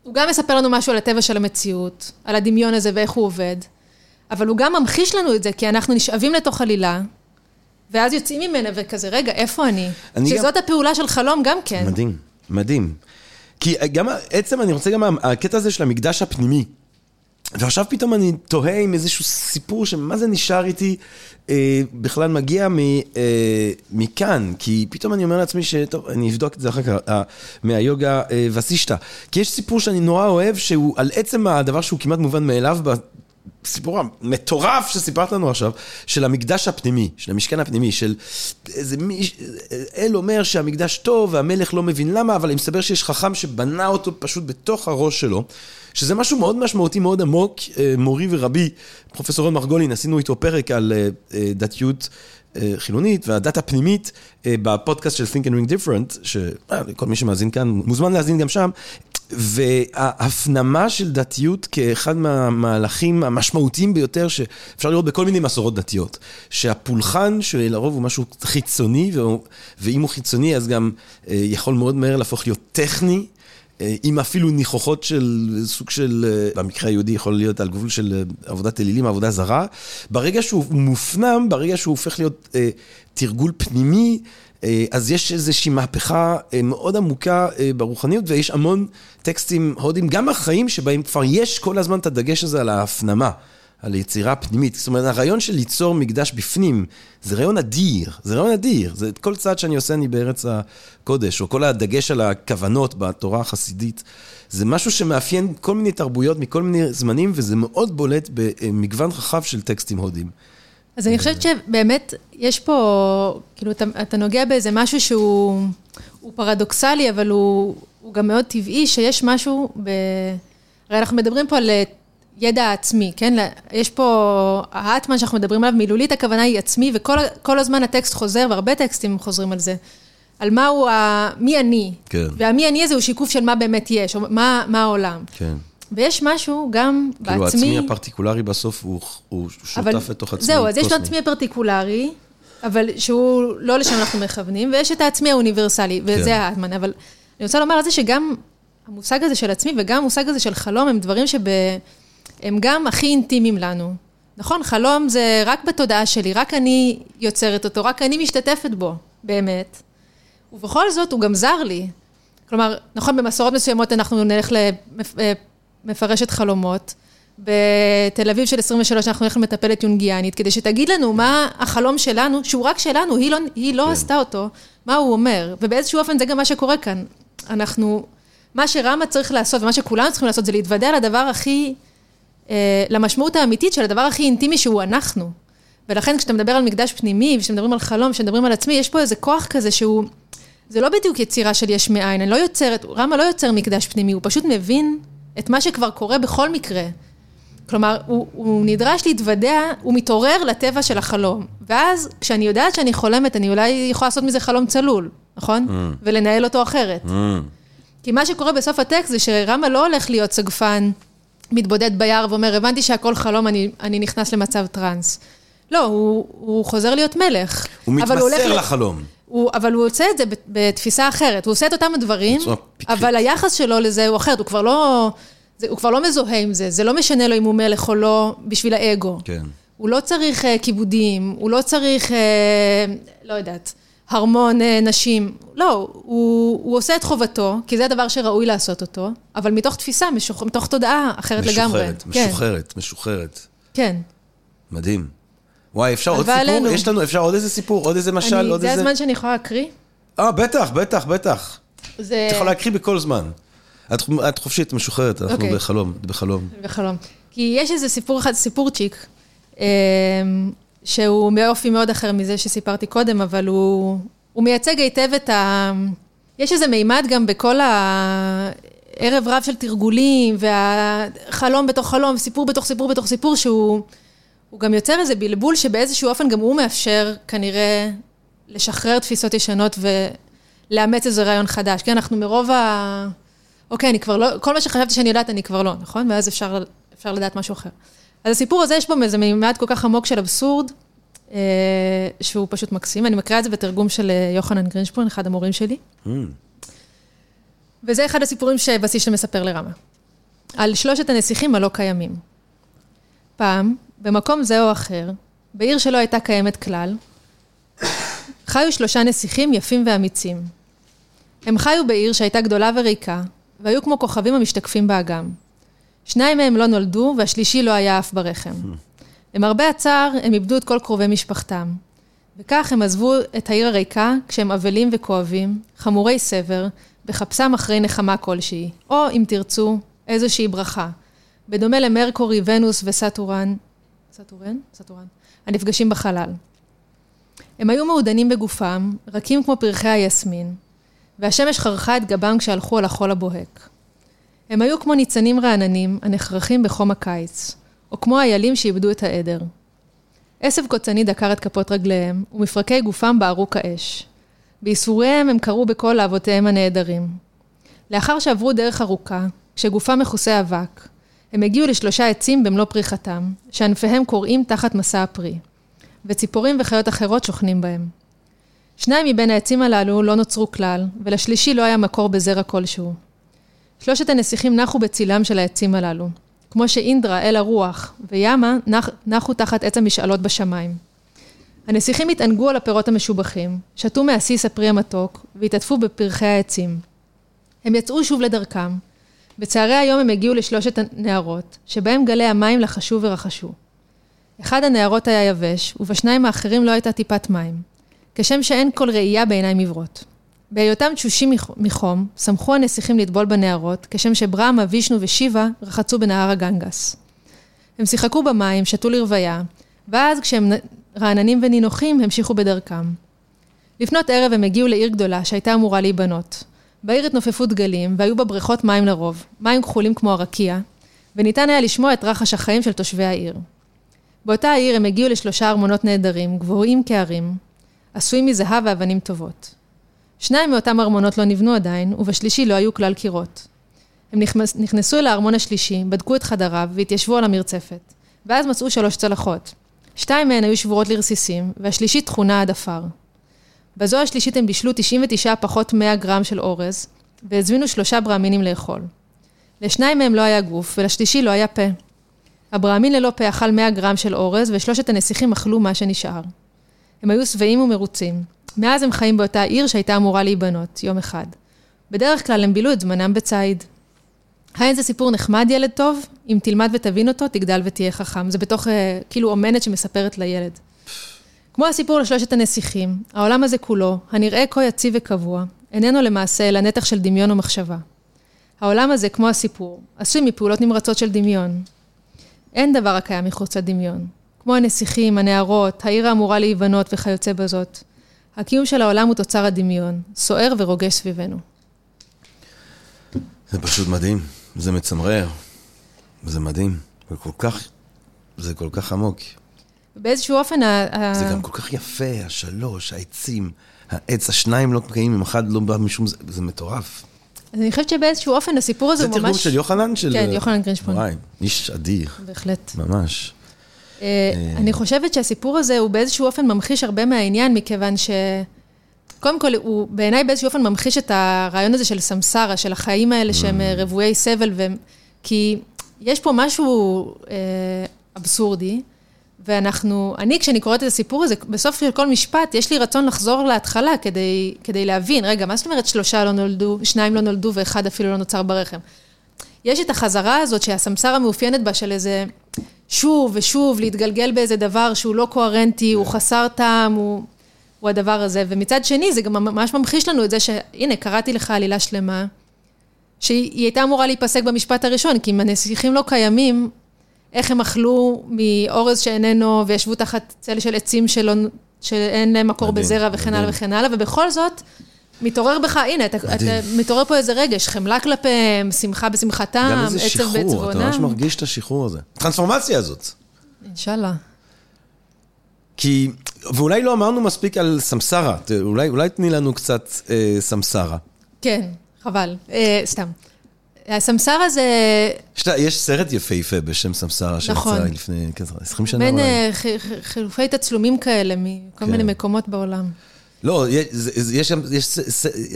Speaker 2: הוא גם מספר לנו משהו על הטבע של המציאות, על הדמיון הזה ואיך הוא עובד, אבל הוא גם ממחיש לנו את זה, כי אנחנו נשאבים לתוך עלילה, ואז יוצאים ממנה וכזה, רגע, איפה אני? אני שזאת גם... הפעולה של חלום גם כן.
Speaker 1: מדהים, מדהים. כי גם עצם, אני רוצה גם, הקטע הזה של המקדש הפנימי. ועכשיו פתאום אני תוהה עם איזשהו סיפור שמה זה נשאר איתי, אה, בכלל מגיע מ, אה, מכאן, כי פתאום אני אומר לעצמי שטוב, אני אבדוק את זה אחר כך, אה, מהיוגה אה, וסישטה. כי יש סיפור שאני נורא אוהב, שהוא על עצם הדבר שהוא כמעט מובן מאליו הסיפור המטורף שסיפרת לנו עכשיו, של המקדש הפנימי, של המשכן הפנימי, של איזה מי, אל אומר שהמקדש טוב והמלך לא מבין למה, אבל אני מסתבר שיש חכם שבנה אותו פשוט בתוך הראש שלו, שזה משהו מאוד משמעותי, מאוד עמוק. אה, מורי ורבי, פרופסור רון מרגולין, עשינו איתו פרק על אה, אה, דתיות. חילונית והדת הפנימית בפודקאסט של Think and Ring Different, שכל מי שמאזין כאן מוזמן להאזין גם שם, וההפנמה של דתיות כאחד מהמהלכים המשמעותיים ביותר שאפשר לראות בכל מיני מסורות דתיות. שהפולחן שלרוב הוא משהו חיצוני, ואם הוא חיצוני אז גם אה, יכול מאוד מהר להפוך להיות טכני. אה, עם אפילו ניחוחות של סוג של, אה, במקרה היהודי יכול להיות על גבול של עבודת אלילים, עבודה זרה. ברגע שהוא מופנם, ברגע שהוא הופך להיות אה, תרגול פנימי, אז יש איזושהי מהפכה אה, מאוד עמוקה אה, ברוחניות, ויש המון טקסטים הודים, גם החיים שבהם כבר יש כל הזמן את הדגש הזה על ההפנמה. על יצירה פנימית. זאת אומרת, הרעיון של ליצור מקדש בפנים, זה רעיון אדיר, זה רעיון אדיר. זה כל צעד שאני עושה אני בארץ הקודש, או כל הדגש על הכוונות בתורה החסידית. זה משהו שמאפיין כל מיני תרבויות מכל מיני זמנים, וזה מאוד בולט במגוון רחב של טקסטים הודים.
Speaker 2: אז אני חושבת שבאמת יש פה, כאילו, אתה, אתה נוגע באיזה משהו שהוא פרדוקסלי, אבל הוא, הוא גם מאוד טבעי, שיש משהו ב... הרי אנחנו מדברים פה על אה, ידע עצמי, כן? יש פה, האטמן שאנחנו מדברים עליו, מילולית הכוונה היא עצמי, וכל הזמן הטקסט חוזר, והרבה טקסטים חוזרים על זה. על מהו ה... מי אני.
Speaker 1: כן.
Speaker 2: והמי אני הזה הוא שיקוף של מה באמת יש, או מה, מה העולם.
Speaker 1: כן.
Speaker 2: ויש משהו גם
Speaker 1: כאילו
Speaker 2: בעצמי...
Speaker 1: כאילו העצמי הפרטיקולרי בסוף הוא, הוא שותף אבל, לתוך עצמי
Speaker 2: זהו, אז יש את העצמי הפרטיקולרי, אבל שהוא לא לשם אנחנו מכוונים, ויש את העצמי האוניברסלי, וזה כן. האטמן. אבל אני רוצה לומר על זה שגם המושג הזה של עצמי וגם המושג הזה של חלום הם דברים שהם גם הכי אינטימיים לנו. נכון, חלום זה רק בתודעה שלי, רק אני יוצרת אותו, רק אני משתתפת בו, באמת. ובכל זאת, הוא גם זר לי. כלומר, נכון, במסורות מסוימות אנחנו נלך למפרשת חלומות. בתל אביב של 23 אנחנו נלך למטפלת יונגיאנית, כדי שתגיד לנו מה החלום שלנו, שהוא רק שלנו, היא לא, היא לא כן. עשתה אותו, מה הוא אומר. ובאיזשהו אופן זה גם מה שקורה כאן. אנחנו, מה שרמה צריך לעשות ומה שכולנו צריכים לעשות זה להתוודע לדבר הכי, אה, למשמעות האמיתית של הדבר הכי אינטימי שהוא אנחנו. ולכן כשאתה מדבר על מקדש פנימי, וכשאתה מדברים על חלום, כשמדברים על עצמי, יש פה איזה כוח כזה שהוא... זה לא בדיוק יצירה של יש מאין, אני לא יוצרת, רמה לא יוצר מקדש פנימי, הוא פשוט מבין את מה שכבר קורה בכל מקרה. כלומר, הוא, הוא נדרש להתוודע, הוא מתעורר לטבע של החלום. ואז, כשאני יודעת שאני חולמת, אני אולי יכולה לעשות מזה חלום צלול, נכון? Mm. ולנהל אותו אחרת. Mm. כי מה שקורה בסוף הטקסט זה שרמה לא הולך להיות סגפן, מתבודד ביער ואומר, הבנתי שהכל חלום, אני, אני נכנס למצב טראנס. לא, הוא, הוא חוזר להיות מלך.
Speaker 1: הוא מתמסר הוא לחלום.
Speaker 2: הוא, אבל הוא עושה את זה בתפיסה אחרת. הוא עושה את אותם הדברים, אבל היחס שלו לזה הוא אחר, הוא כבר לא... זה, הוא כבר לא מזוהה עם זה, זה לא משנה לו אם הוא מלך או לא בשביל האגו.
Speaker 1: כן.
Speaker 2: הוא לא צריך uh, כיבודים, הוא לא צריך, uh, לא יודעת, הרמון uh, נשים. לא, הוא, הוא עושה את חובתו, כי זה הדבר שראוי לעשות אותו, אבל מתוך תפיסה, משוח, מתוך תודעה אחרת
Speaker 1: משוחררת,
Speaker 2: לגמרי.
Speaker 1: משוחררת, משוחררת, כן. משוחררת.
Speaker 2: כן.
Speaker 1: מדהים. וואי, אפשר עוד סיפור? עלינו. יש לנו, אפשר עוד איזה סיפור? עוד איזה משל? אני, עוד
Speaker 2: זה
Speaker 1: איזה...
Speaker 2: הזמן שאני יכולה להקריא?
Speaker 1: אה, בטח, בטח, בטח. זה... את יכולה להקריא בכל זמן. את, את חופשית, משוחררת, אנחנו okay. אוקיי. בחלום, בחלום.
Speaker 2: בחלום. כי יש איזה סיפור אחד, סיפורצ'יק, אמ, שהוא באופי מאוד אחר מזה שסיפרתי קודם, אבל הוא, הוא מייצג היטב את ה... יש איזה מימד גם בכל ה... ערב רב של תרגולים, והחלום בתוך חלום, סיפור בתוך סיפור בתוך סיפור, שהוא גם יוצר איזה בלבול שבאיזשהו אופן גם הוא מאפשר כנראה לשחרר תפיסות ישנות ולאמץ איזה רעיון חדש. כי אנחנו מרוב ה... אוקיי, אני כבר לא, כל מה שחשבתי שאני יודעת, אני כבר לא, נכון? ואז אפשר, אפשר לדעת משהו אחר. אז הסיפור הזה, יש בו איזה מימד כל כך עמוק של אבסורד, אה, שהוא פשוט מקסים. אני מקריאה את זה בתרגום של אה, יוחנן גרינשפורן, אחד המורים שלי. Mm. וזה אחד הסיפורים שבסיסטל מספר לרמה. על שלושת הנסיכים הלא קיימים. פעם, במקום זה או אחר, בעיר שלא הייתה קיימת כלל, חיו שלושה נסיכים יפים ואמיצים. הם חיו בעיר שהייתה גדולה וריקה, והיו כמו כוכבים המשתקפים באגם. שניים מהם לא נולדו, והשלישי לא היה אף ברחם. למרבה הצער, הם איבדו את כל קרובי משפחתם. וכך הם עזבו את העיר הריקה כשהם אבלים וכואבים, חמורי סבר, בחפשם אחרי נחמה כלשהי, או אם תרצו, איזושהי ברכה. בדומה למרקורי, ונוס וסטורן, סטורן? סטורן, הנפגשים בחלל. הם היו מעודנים בגופם, רכים כמו פרחי היסמין, והשמש חרכה את גבם כשהלכו על החול הבוהק. הם היו כמו ניצנים רעננים הנחרכים בחום הקיץ, או כמו איילים שאיבדו את העדר. עשב קוצני דקר את כפות רגליהם, ומפרקי גופם בערו כאש. בייסוריהם הם קראו בקול לאבותיהם הנעדרים. לאחר שעברו דרך ארוכה, כשגופם מכוסה אבק, הם הגיעו לשלושה עצים במלוא פריחתם, שענפיהם קורעים תחת מסע הפרי, וציפורים וחיות אחרות שוכנים בהם. שניים מבין העצים הללו לא נוצרו כלל, ולשלישי לא היה מקור בזרע כלשהו. שלושת הנסיכים נחו בצילם של העצים הללו, כמו שאינדרה, אל הרוח, וימה נח, נחו תחת עץ המשאלות בשמיים. הנסיכים התענגו על הפירות המשובחים, שתו מעסיס הפרי המתוק, והתעטפו בפרחי העצים. הם יצאו שוב לדרכם. בצהרי היום הם הגיעו לשלושת הנערות, שבהם גלי המים לחשו ורחשו. אחד הנערות היה יבש, ובשניים האחרים לא הייתה טיפת מים. כשם שאין כל ראייה בעיניים עיוורות. בהיותם תשושים מחום, שמחו הנסיכים לטבול בנערות, כשם שברמה, וישנו ושיבה רחצו בנהר הגנגס. הם שיחקו במים, שתו לרוויה, ואז כשהם רעננים ונינוחים, המשיכו בדרכם. לפנות ערב הם הגיעו לעיר גדולה שהייתה אמורה להיבנות. בעיר התנופפו דגלים, והיו בה בריכות מים לרוב, מים כחולים כמו הרקיע, וניתן היה לשמוע את רחש החיים של תושבי העיר. באותה העיר הם הגיעו לשלושה ארמונות נהדרים, גבוהים כהרים, עשויים מזהב ואבנים טובות. שניים מאותם ארמונות לא נבנו עדיין, ובשלישי לא היו כלל קירות. הם נכנסו אל הארמון השלישי, בדקו את חדריו והתיישבו על המרצפת, ואז מצאו שלוש צלחות. שתיים מהן היו שבורות לרסיסים, והשלישית תכונה עד עפר. בזו השלישית הם בישלו 99 פחות 100 גרם של אורז, והזמינו שלושה ברמינים לאכול. לשניים מהם לא היה גוף, ולשלישי לא היה פה. הברמין ללא פה אכל 100 גרם של אורז, ושלושת הנסיכים אכלו מה שנשאר. הם היו שבעים ומרוצים. מאז הם חיים באותה עיר שהייתה אמורה להיבנות, יום אחד. בדרך כלל הם בילו את זמנם בציד. האין זה סיפור נחמד, ילד טוב? אם תלמד ותבין אותו, תגדל ותהיה חכם. זה בתוך, אה, כאילו, אומנת שמספרת לילד. כמו הסיפור לשלושת הנסיכים, העולם הזה כולו, הנראה כה יציב וקבוע, איננו למעשה אלא נתח של דמיון ומחשבה. העולם הזה, כמו הסיפור, עשוי מפעולות נמרצות של דמיון. אין דבר הקיים מחוץ לדמיון. כמו הנסיכים, הנערות, העיר האמורה להיבנות וכיוצא בזאת. הקיום של העולם הוא תוצר הדמיון, סוער ורוגש סביבנו.
Speaker 1: זה פשוט מדהים, זה מצמרר, זה מדהים, זה כל כך, זה כל כך עמוק.
Speaker 2: באיזשהו אופן...
Speaker 1: זה גם כל כך יפה, השלוש, העצים, העץ, השניים לא פגעים, אם אחד לא בא משום... זה זה מטורף.
Speaker 2: אז אני חושבת שבאיזשהו אופן הסיפור הזה הוא ממש...
Speaker 1: זה תרגום של יוחנן? של...
Speaker 2: כן, יוחנן גרינשפון.
Speaker 1: וואי, איש אדיר.
Speaker 2: בהחלט.
Speaker 1: ממש.
Speaker 2: אה, אני חושבת שהסיפור הזה הוא באיזשהו אופן ממחיש הרבה מהעניין, מכיוון ש... קודם כל, הוא בעיניי באיזשהו אופן ממחיש את הרעיון הזה של סמסרה, של החיים האלה שהם mm. רבויי סבל, ו... כי יש פה משהו אה, אבסורדי, ואנחנו, אני כשאני קוראת את הסיפור הזה, בסוף של כל משפט, יש לי רצון לחזור להתחלה כדי, כדי להבין, רגע, מה זאת אומרת שלושה לא נולדו, שניים לא נולדו ואחד אפילו לא נוצר ברחם? יש את החזרה הזאת שהסמסרה מאופיינת בה של איזה שוב ושוב להתגלגל באיזה דבר שהוא לא קוהרנטי, הוא חסר טעם, הוא, הוא הדבר הזה. ומצד שני, זה גם ממש ממחיש לנו את זה שהנה, קראתי לך עלילה שלמה, שהיא הייתה אמורה להיפסק במשפט הראשון, כי אם הנסיכים לא קיימים, איך הם אכלו מאורז שאיננו, וישבו תחת צל של עצים שלא, שאין להם מקור מדהים, בזרע וכן הלאה וכן הלאה, ובכל זאת, מתעורר בך, הנה, אתה, אתה מתעורר פה איזה רגש, חמלה כלפיהם, שמחה בשמחתם, עצב בעצבונם. גם איזה שחרור,
Speaker 1: אתה ממש מרגיש את השחרור הזה. הטרנספורמציה הזאת.
Speaker 2: אינשאללה.
Speaker 1: כי, ואולי לא אמרנו מספיק על סמסרה, אולי, אולי תני לנו קצת אה, סמסרה.
Speaker 2: כן, חבל, אה, סתם. הסמסרה זה...
Speaker 1: יש סרט יפהפה בשם סמסרה,
Speaker 2: נכון.
Speaker 1: שיצא לפני 20 שנה אולי.
Speaker 2: בין חילופי תצלומים כאלה מכל מיני כן. מקומות בעולם.
Speaker 1: לא, יש גם,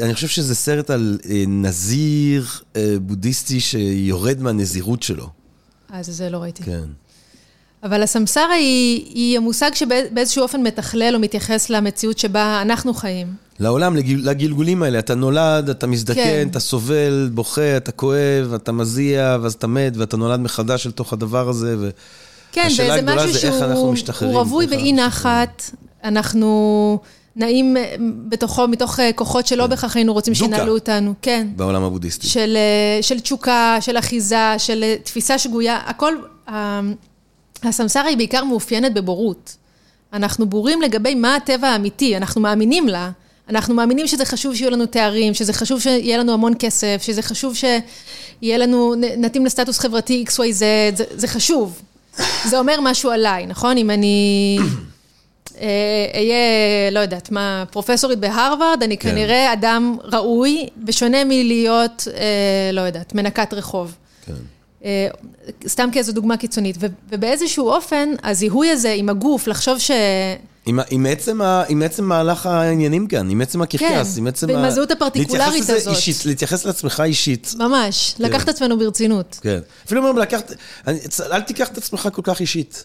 Speaker 1: אני חושב שזה סרט על אה, נזיר אה, בודהיסטי שיורד מהנזירות שלו.
Speaker 2: אז זה לא ראיתי.
Speaker 1: כן.
Speaker 2: אבל הסמסרה היא, היא המושג שבאיזשהו אופן מתכלל או מתייחס למציאות שבה אנחנו חיים.
Speaker 1: לעולם, לגיל, לגלגולים האלה. אתה נולד, אתה מזדקן, כן. אתה סובל, בוכה, אתה כואב, אתה מזיע, ואז אתה מת, ואתה נולד מחדש אל תוך הדבר הזה. ו...
Speaker 2: כן, וזה משהו שהוא רווי באי נחת. אנחנו נעים אה, בתוכו, מתוך אה, כוחות שלא כן. בהכרח היינו רוצים שינהלו אותנו. כן.
Speaker 1: בעולם הבודהיסטי.
Speaker 2: של, אה, של תשוקה, של אחיזה, של תפיסה שגויה, הכל, הסמסרה היא בעיקר מאופיינת בבורות. אנחנו בורים לגבי מה הטבע האמיתי, אנחנו מאמינים לה. אנחנו מאמינים שזה חשוב שיהיו לנו תארים, שזה חשוב שיהיה לנו המון כסף, שזה חשוב שיהיה לנו, נתאים לסטטוס חברתי XYZ, זה, זה חשוב. זה אומר משהו עליי, נכון? אם אני אה, אהיה, לא יודעת מה, פרופסורית בהרווארד, אני כן. כנראה אדם ראוי, בשונה מלהיות, אה, לא יודעת, מנקת רחוב. כן. אה, סתם כאיזו דוגמה קיצונית. ובאיזשהו אופן, הזיהוי הזה עם הגוף, לחשוב ש...
Speaker 1: עם, עם, עצם ה, עם עצם מהלך העניינים כאן, עם עצם הקרקס,
Speaker 2: כן, עם עצם ה... ועם הזהות הפרטיקולרית הזאת. להתייחס לזה
Speaker 1: אישית, להתייחס לעצמך אישית.
Speaker 2: ממש, כן. לקחת את עצמנו ברצינות.
Speaker 1: כן. אפילו אומרים, לקחת, אל תיקח את עצמך כל כך אישית.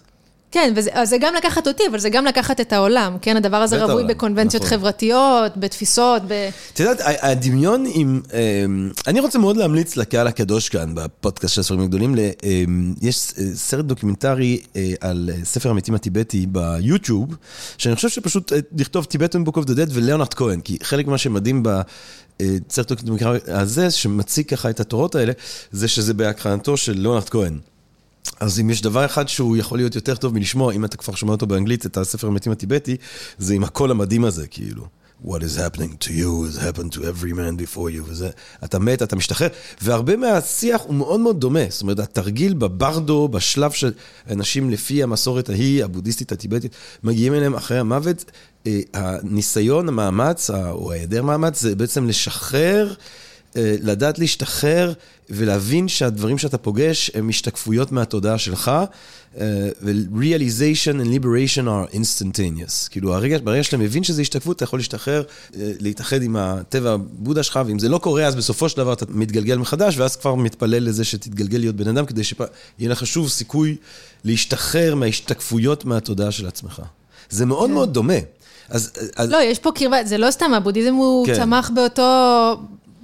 Speaker 2: כן, וזה גם לקחת אותי, אבל זה גם לקחת את העולם, כן? הדבר הזה רווי בקונבנציות נכון. חברתיות, בתפיסות, ב...
Speaker 1: את יודעת, הדמיון עם... אמ, אני רוצה מאוד להמליץ לקהל הקדוש כאן, בפודקאסט של הספרים הגדולים, אמ, יש אה, סרט דוקומנטרי אה, על אה, ספר המתים הטיבטי ביוטיוב, שאני חושב שפשוט לכתוב Tibetan Book of the Dead וליאונרד כהן, כי חלק ממה שמדהים בסרט דוקומנטרי הזה, שמציג ככה את התורות האלה, זה שזה בקריינותו של ליאונרד כהן. אז אם יש דבר אחד שהוא יכול להיות יותר טוב מלשמוע, אם אתה כבר שומע אותו באנגלית, את הספר המתים הטיבטי, זה עם הקול המדהים הזה, כאילו. What is happening to you has happened to every man before you, וזה, אתה מת, אתה משתחרר, והרבה מהשיח הוא מאוד מאוד דומה, זאת אומרת, התרגיל בברדו, בשלב של אנשים לפי המסורת ההיא, הבודהיסטית, הטיבטית, מגיעים אליהם אחרי המוות, אה, הניסיון, המאמץ, או היעדר מאמץ, זה בעצם לשחרר לדעת להשתחרר ולהבין שהדברים שאתה פוגש הם השתקפויות מהתודעה שלך, אה, ו-realization and liberation are instantaneous. כאילו, הרגע, ברגע שאתה מבין שזה השתקפות, אתה יכול להשתחרר, אה, להתאחד עם הטבע הבודה שלך, ואם זה לא קורה, אז בסופו של דבר אתה מתגלגל מחדש, ואז כבר מתפלל לזה שתתגלגל להיות בן אדם, כדי שיהיה לך שוב סיכוי להשתחרר מההשתקפויות מהתודעה של עצמך. זה מאוד כן. מאוד דומה.
Speaker 2: אז, אז... לא, יש פה קרבה, זה לא סתם, הבודהיזם הוא כן. צמח באותו,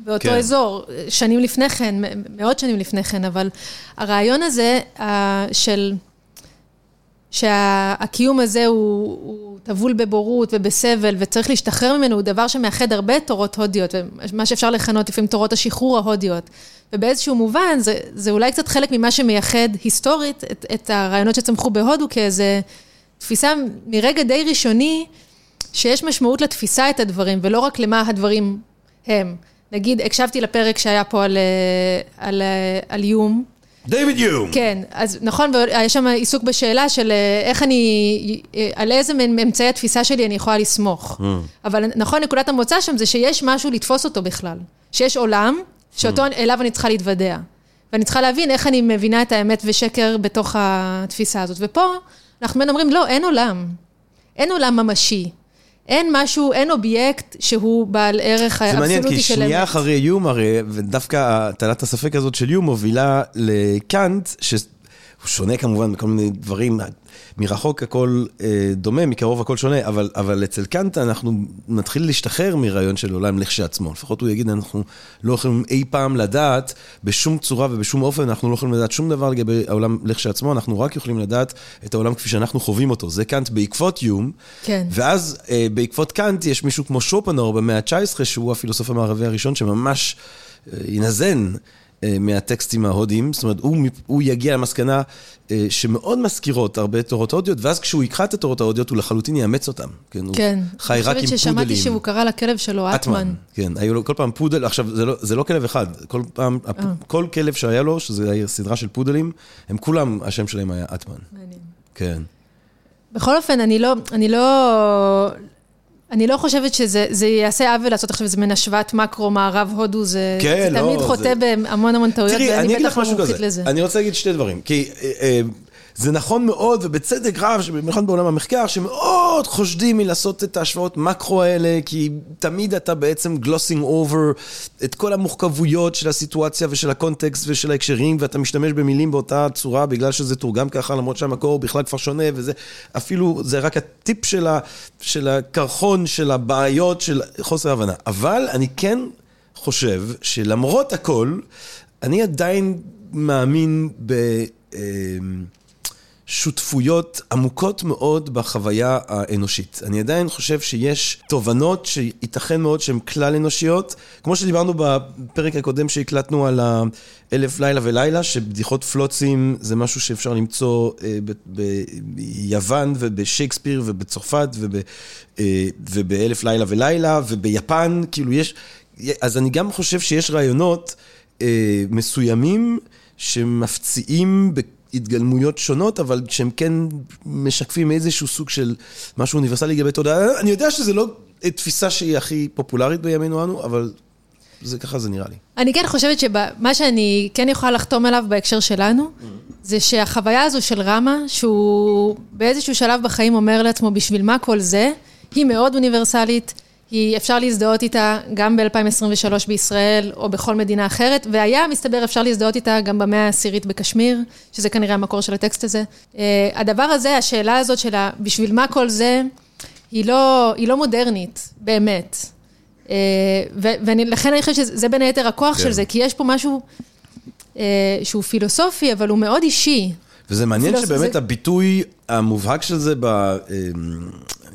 Speaker 2: באותו כן. אזור, שנים לפני כן, מאות שנים לפני כן, אבל הרעיון הזה של... שהקיום הזה הוא, הוא טבול בבורות ובסבל וצריך להשתחרר ממנו, הוא דבר שמאחד הרבה תורות הודיות, מה שאפשר לכנות לפעמים תורות השחרור ההודיות. ובאיזשהו מובן, זה, זה אולי קצת חלק ממה שמייחד היסטורית את, את הרעיונות שצמחו בהודו כאיזה תפיסה מרגע די ראשוני, שיש משמעות לתפיסה את הדברים, ולא רק למה הדברים הם. נגיד, הקשבתי לפרק שהיה פה על, אה, על, אה, על יום.
Speaker 1: דיוויד יום.
Speaker 2: כן, אז נכון, והיה שם עיסוק בשאלה של אה, איך אני, על איזה אמצעי התפיסה שלי אני יכולה לסמוך. Mm. אבל נכון, נקודת המוצא שם זה שיש משהו לתפוס אותו בכלל. שיש עולם, שאותו, mm. אליו אני צריכה להתוודע. ואני צריכה להבין איך אני מבינה את האמת ושקר בתוך התפיסה הזאת. ופה אנחנו אומרים, לא, אין עולם. אין עולם ממשי. אין משהו, אין אובייקט שהוא בעל ערך
Speaker 1: אבסולוטי של אמת. זה מעניין, כי שנייה אחרי יום הרי, ודווקא הטלת הספק הזאת של יום מובילה לקאנט, שהוא שונה כמובן בכל מיני דברים, מרחוק הכל אה, דומה, מקרוב הכל שונה, אבל, אבל אצל קאנט אנחנו נתחיל להשתחרר מרעיון של עולם לכשעצמו. לפחות הוא יגיד, אנחנו לא יכולים אי פעם לדעת בשום צורה ובשום אופן, אנחנו לא יכולים לדעת שום דבר לגבי העולם לכשעצמו, אנחנו רק יכולים לדעת את העולם כפי שאנחנו חווים אותו. זה קאנט בעקבות יום.
Speaker 2: כן.
Speaker 1: ואז אה, בעקבות קאנט יש מישהו כמו שופנור במאה ה-19, שהוא הפילוסוף המערבי הראשון שממש אה, ינזן. אה, מהטקסטים ההודיים, זאת אומרת, הוא, הוא יגיע למסקנה אה, שמאוד מזכירות הרבה תורות הודיות, ואז כשהוא יקרא את התורות ההודיות, הוא לחלוטין יאמץ אותן.
Speaker 2: כן, כן. הוא חי רק עם פודלים. אני חושבת ששמעתי שהוא קרא לכלב שלו אטמן.
Speaker 1: כן, היו לו כל פעם פודל, עכשיו, זה לא, זה לא כלב אחד, כל פעם. אה. כל כלב שהיה לו, היה סדרה של פודלים, הם כולם, השם שלהם היה אטמן. מעניין. כן.
Speaker 2: בכל אופן, אני לא, אני לא, אני לא חושבת שזה יעשה עוול לעשות עכשיו איזה מין השוואת מקרו, מערב הודו, זה, כן, זה לא, תמיד חוטא זה... בהמון המון טעויות, ואני בטח לא מומחית לזה.
Speaker 1: אני רוצה להגיד שתי דברים, כי... אה, אה, זה נכון מאוד, ובצדק רב, במיוחד בעולם המחקר, שמאוד חושדים מלעשות את ההשוואות מקרו האלה, כי תמיד אתה בעצם glossing over את כל המורכבויות של הסיטואציה ושל הקונטקסט ושל ההקשרים, ואתה משתמש במילים באותה צורה בגלל שזה תורגם ככה, למרות שהמקור בכלל כבר שונה, וזה אפילו, זה רק הטיפ של, ה, של הקרחון, של הבעיות, של חוסר הבנה. אבל אני כן חושב שלמרות הכל, אני עדיין מאמין ב... שותפויות עמוקות מאוד בחוויה האנושית. אני עדיין חושב שיש תובנות שייתכן מאוד שהן כלל אנושיות, כמו שדיברנו בפרק הקודם שהקלטנו על האלף לילה ולילה, שבדיחות פלוצים זה משהו שאפשר למצוא אה, ביוון ובשייקספיר ובצרפת וב, אה, ובאלף לילה ולילה וביפן, כאילו יש, אז אני גם חושב שיש רעיונות אה, מסוימים שמפציעים התגלמויות שונות, אבל שהם כן משקפים איזשהו סוג של משהו אוניברסלי לגבי תודעה. אני יודע שזו לא תפיסה שהיא הכי פופולרית בימינו אנו, אבל זה ככה זה נראה לי.
Speaker 2: אני כן חושבת שמה שאני כן יכולה לחתום עליו בהקשר שלנו, זה שהחוויה הזו של רמה, שהוא באיזשהו שלב בחיים אומר לעצמו, בשביל מה כל זה, היא מאוד אוניברסלית. היא, אפשר להזדהות איתה גם ב-2023 בישראל או בכל מדינה אחרת, והיה, מסתבר, אפשר להזדהות איתה גם במאה העשירית בקשמיר, שזה כנראה המקור של הטקסט הזה. Uh, הדבר הזה, השאלה הזאת של בשביל מה כל זה, היא לא, היא לא מודרנית, באמת. Uh, ולכן אני חושבת שזה בין היתר הכוח כן. של זה, כי יש פה משהו uh, שהוא פילוסופי, אבל הוא מאוד אישי.
Speaker 1: וזה מעניין שבאמת זה... הביטוי המובהק של זה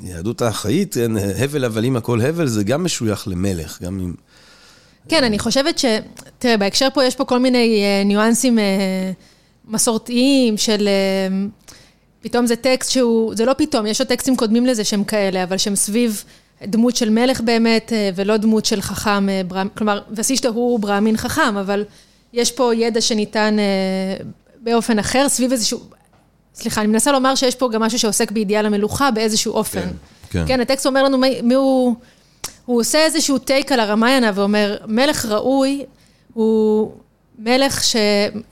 Speaker 1: ביהדות האחראית, כן, הבל הבלים הכל הבל, זה גם משוייך למלך, גם אם...
Speaker 2: כן, אני חושבת ש... תראה, בהקשר פה יש פה כל מיני uh, ניואנסים uh, מסורתיים של... Uh, פתאום זה טקסט שהוא, זה לא פתאום, יש עוד טקסטים קודמים לזה שהם כאלה, אבל שהם סביב דמות של מלך באמת, ולא דמות של חכם, כלומר, וסישתא הוא ברהמין חכם, אבל יש פה ידע שניתן באופן אחר, סביב איזשהו... סליחה, אני מנסה לומר שיש פה גם משהו שעוסק באידיאל המלוכה באיזשהו אופן. כן, כן. כן, הטקסט אומר לנו מי, מי הוא... הוא עושה איזשהו טייק על הרמיינה ואומר, מלך ראוי הוא מלך ש...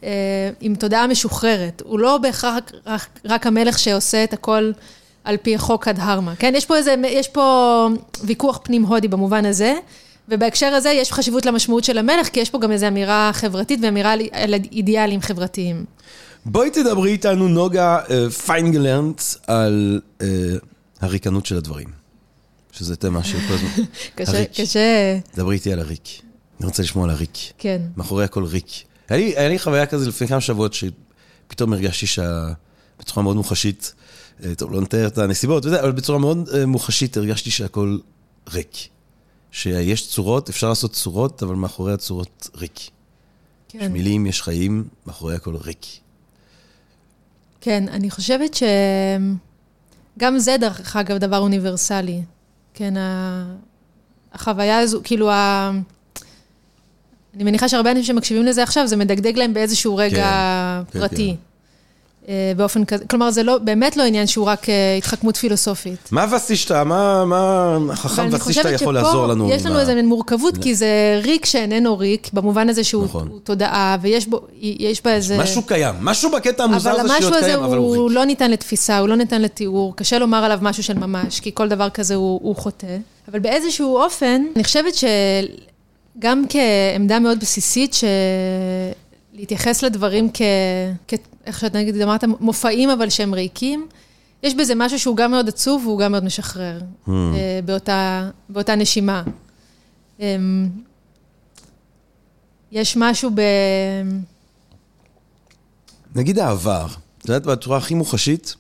Speaker 2: אה, עם תודעה משוחררת. הוא לא בהכרח רק, רק המלך שעושה את הכל על פי חוק הדהרמה. כן, יש פה איזה, יש פה ויכוח פנים הודי במובן הזה. ובהקשר הזה יש חשיבות למשמעות של המלך, כי יש פה גם איזו אמירה חברתית ואמירה על אידיאלים חברתיים.
Speaker 1: בואי תדברי איתנו, נוגה אה, פיינגלנט, על uh, הריקנות של הדברים. שזה תמה של כל הזמן. [laughs]
Speaker 2: קשה, הריק. קשה.
Speaker 1: דברי איתי על הריק. אני רוצה לשמוע על הריק.
Speaker 2: כן.
Speaker 1: מאחורי הכל ריק. היה לי, היה לי חוויה כזה לפני כמה שבועות, שפתאום הרגשתי שה... בצורה מאוד מוחשית, אה, טוב, לא נתאר את הנסיבות, אבל בצורה מאוד מוחשית הרגשתי שהכל ריק. שיש צורות, אפשר לעשות צורות, אבל מאחורי הצורות ריק. כן. יש מילים, יש חיים, מאחורי הכל ריק.
Speaker 2: כן, אני חושבת שגם זה, דרך אגב, דבר אוניברסלי. כן, החוויה הזו, כאילו, ה... אני מניחה שהרבה אנשים שמקשיבים לזה עכשיו, זה מדגדג להם באיזשהו רגע כן, פרטי. כן, כן. אה, באופן כזה, כלומר זה לא, באמת לא עניין שהוא רק אה, התחכמות פילוסופית.
Speaker 1: מה וסישתא? מה, מה החכם וסישתא יכול לעזור לנו?
Speaker 2: יש לנו איזו מין מורכבות, כי זה ריק שאיננו ריק, במובן הזה שהוא נכון. תודעה, ויש בו, יש בה איזה...
Speaker 1: משהו קיים, משהו בקטע המוזר הזה
Speaker 2: להיות קיים, אבל הוא ריק. אבל המשהו הזה הוא לא ניתן לתפיסה, הוא לא ניתן לתיאור, קשה לומר עליו משהו של ממש, כי כל דבר כזה הוא, הוא חוטא. אבל באיזשהו אופן, אני חושבת שגם כעמדה מאוד בסיסית, ש... להתייחס לדברים כ... כ... איך שאת נגיד אמרת, מופעים אבל שהם ריקים. יש בזה משהו שהוא גם מאוד עצוב והוא גם מאוד משחרר mm. באותה, באותה נשימה. אמ, יש משהו ב...
Speaker 1: נגיד העבר, את יודעת, בצורה הכי מוחשית,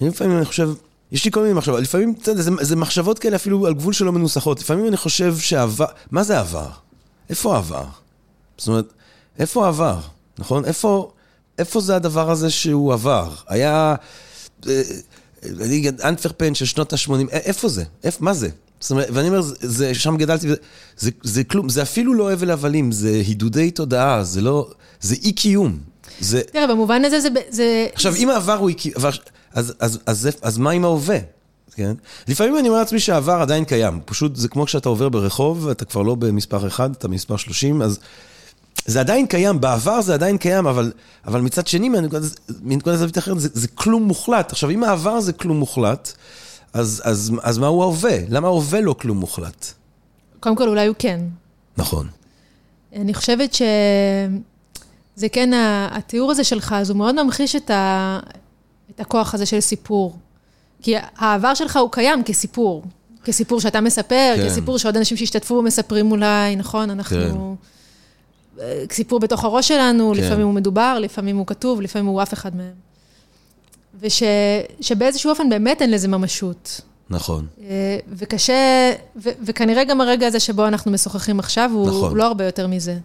Speaker 1: לפעמים אני חושב, יש לי כל מיני מחשבות, לפעמים, אתה יודע, זה, זה מחשבות כאלה אפילו על גבול שלא מנוסחות, לפעמים אני חושב שעבר, מה זה עבר? איפה עבר? זאת אומרת, איפה עבר, נכון? איפה, איפה זה הדבר הזה שהוא עבר? היה, אה, אני אנטוורפן של שנות ה-80, איפה זה? איפה, מה זה? זאת אומרת, ואני אומר, זה, זה, שם גדלתי, זה, זה, זה כלום, זה אפילו לא הבל הבלים, זה הידודי תודעה, זה לא, זה אי קיום. זה...
Speaker 2: תראה, במובן הזה זה... זה...
Speaker 1: עכשיו, אם העבר הוא אי קיום, אז, אז, אז, אז, אז מה עם ההווה? כן? לפעמים אני אומר לעצמי שהעבר עדיין קיים, פשוט זה כמו כשאתה עובר ברחוב, אתה כבר לא במספר 1, אתה במספר 30, אז זה עדיין קיים, בעבר זה עדיין קיים, אבל, אבל מצד שני, מנקודת זווית אחרת, זה, זה כלום מוחלט. עכשיו, אם העבר זה כלום מוחלט, אז, אז, אז מהו ההווה? למה ההווה לא כלום מוחלט?
Speaker 2: קודם כל, אולי הוא כן.
Speaker 1: נכון.
Speaker 2: אני חושבת שזה כן, התיאור הזה שלך, אז הוא מאוד ממחיש את, ה, את הכוח הזה של סיפור. כי העבר שלך הוא קיים כסיפור. כסיפור שאתה מספר, כן. כסיפור שעוד אנשים שהשתתפו מספרים אולי, נכון? אנחנו... כן. סיפור בתוך הראש שלנו, כן. לפעמים הוא מדובר, לפעמים הוא כתוב, לפעמים הוא אף אחד מהם. ושבאיזשהו אופן באמת אין לזה ממשות.
Speaker 1: נכון.
Speaker 2: אה, וקשה, ו, וכנראה גם הרגע הזה שבו אנחנו משוחחים עכשיו, הוא,
Speaker 1: נכון.
Speaker 2: הוא לא הרבה יותר מזה.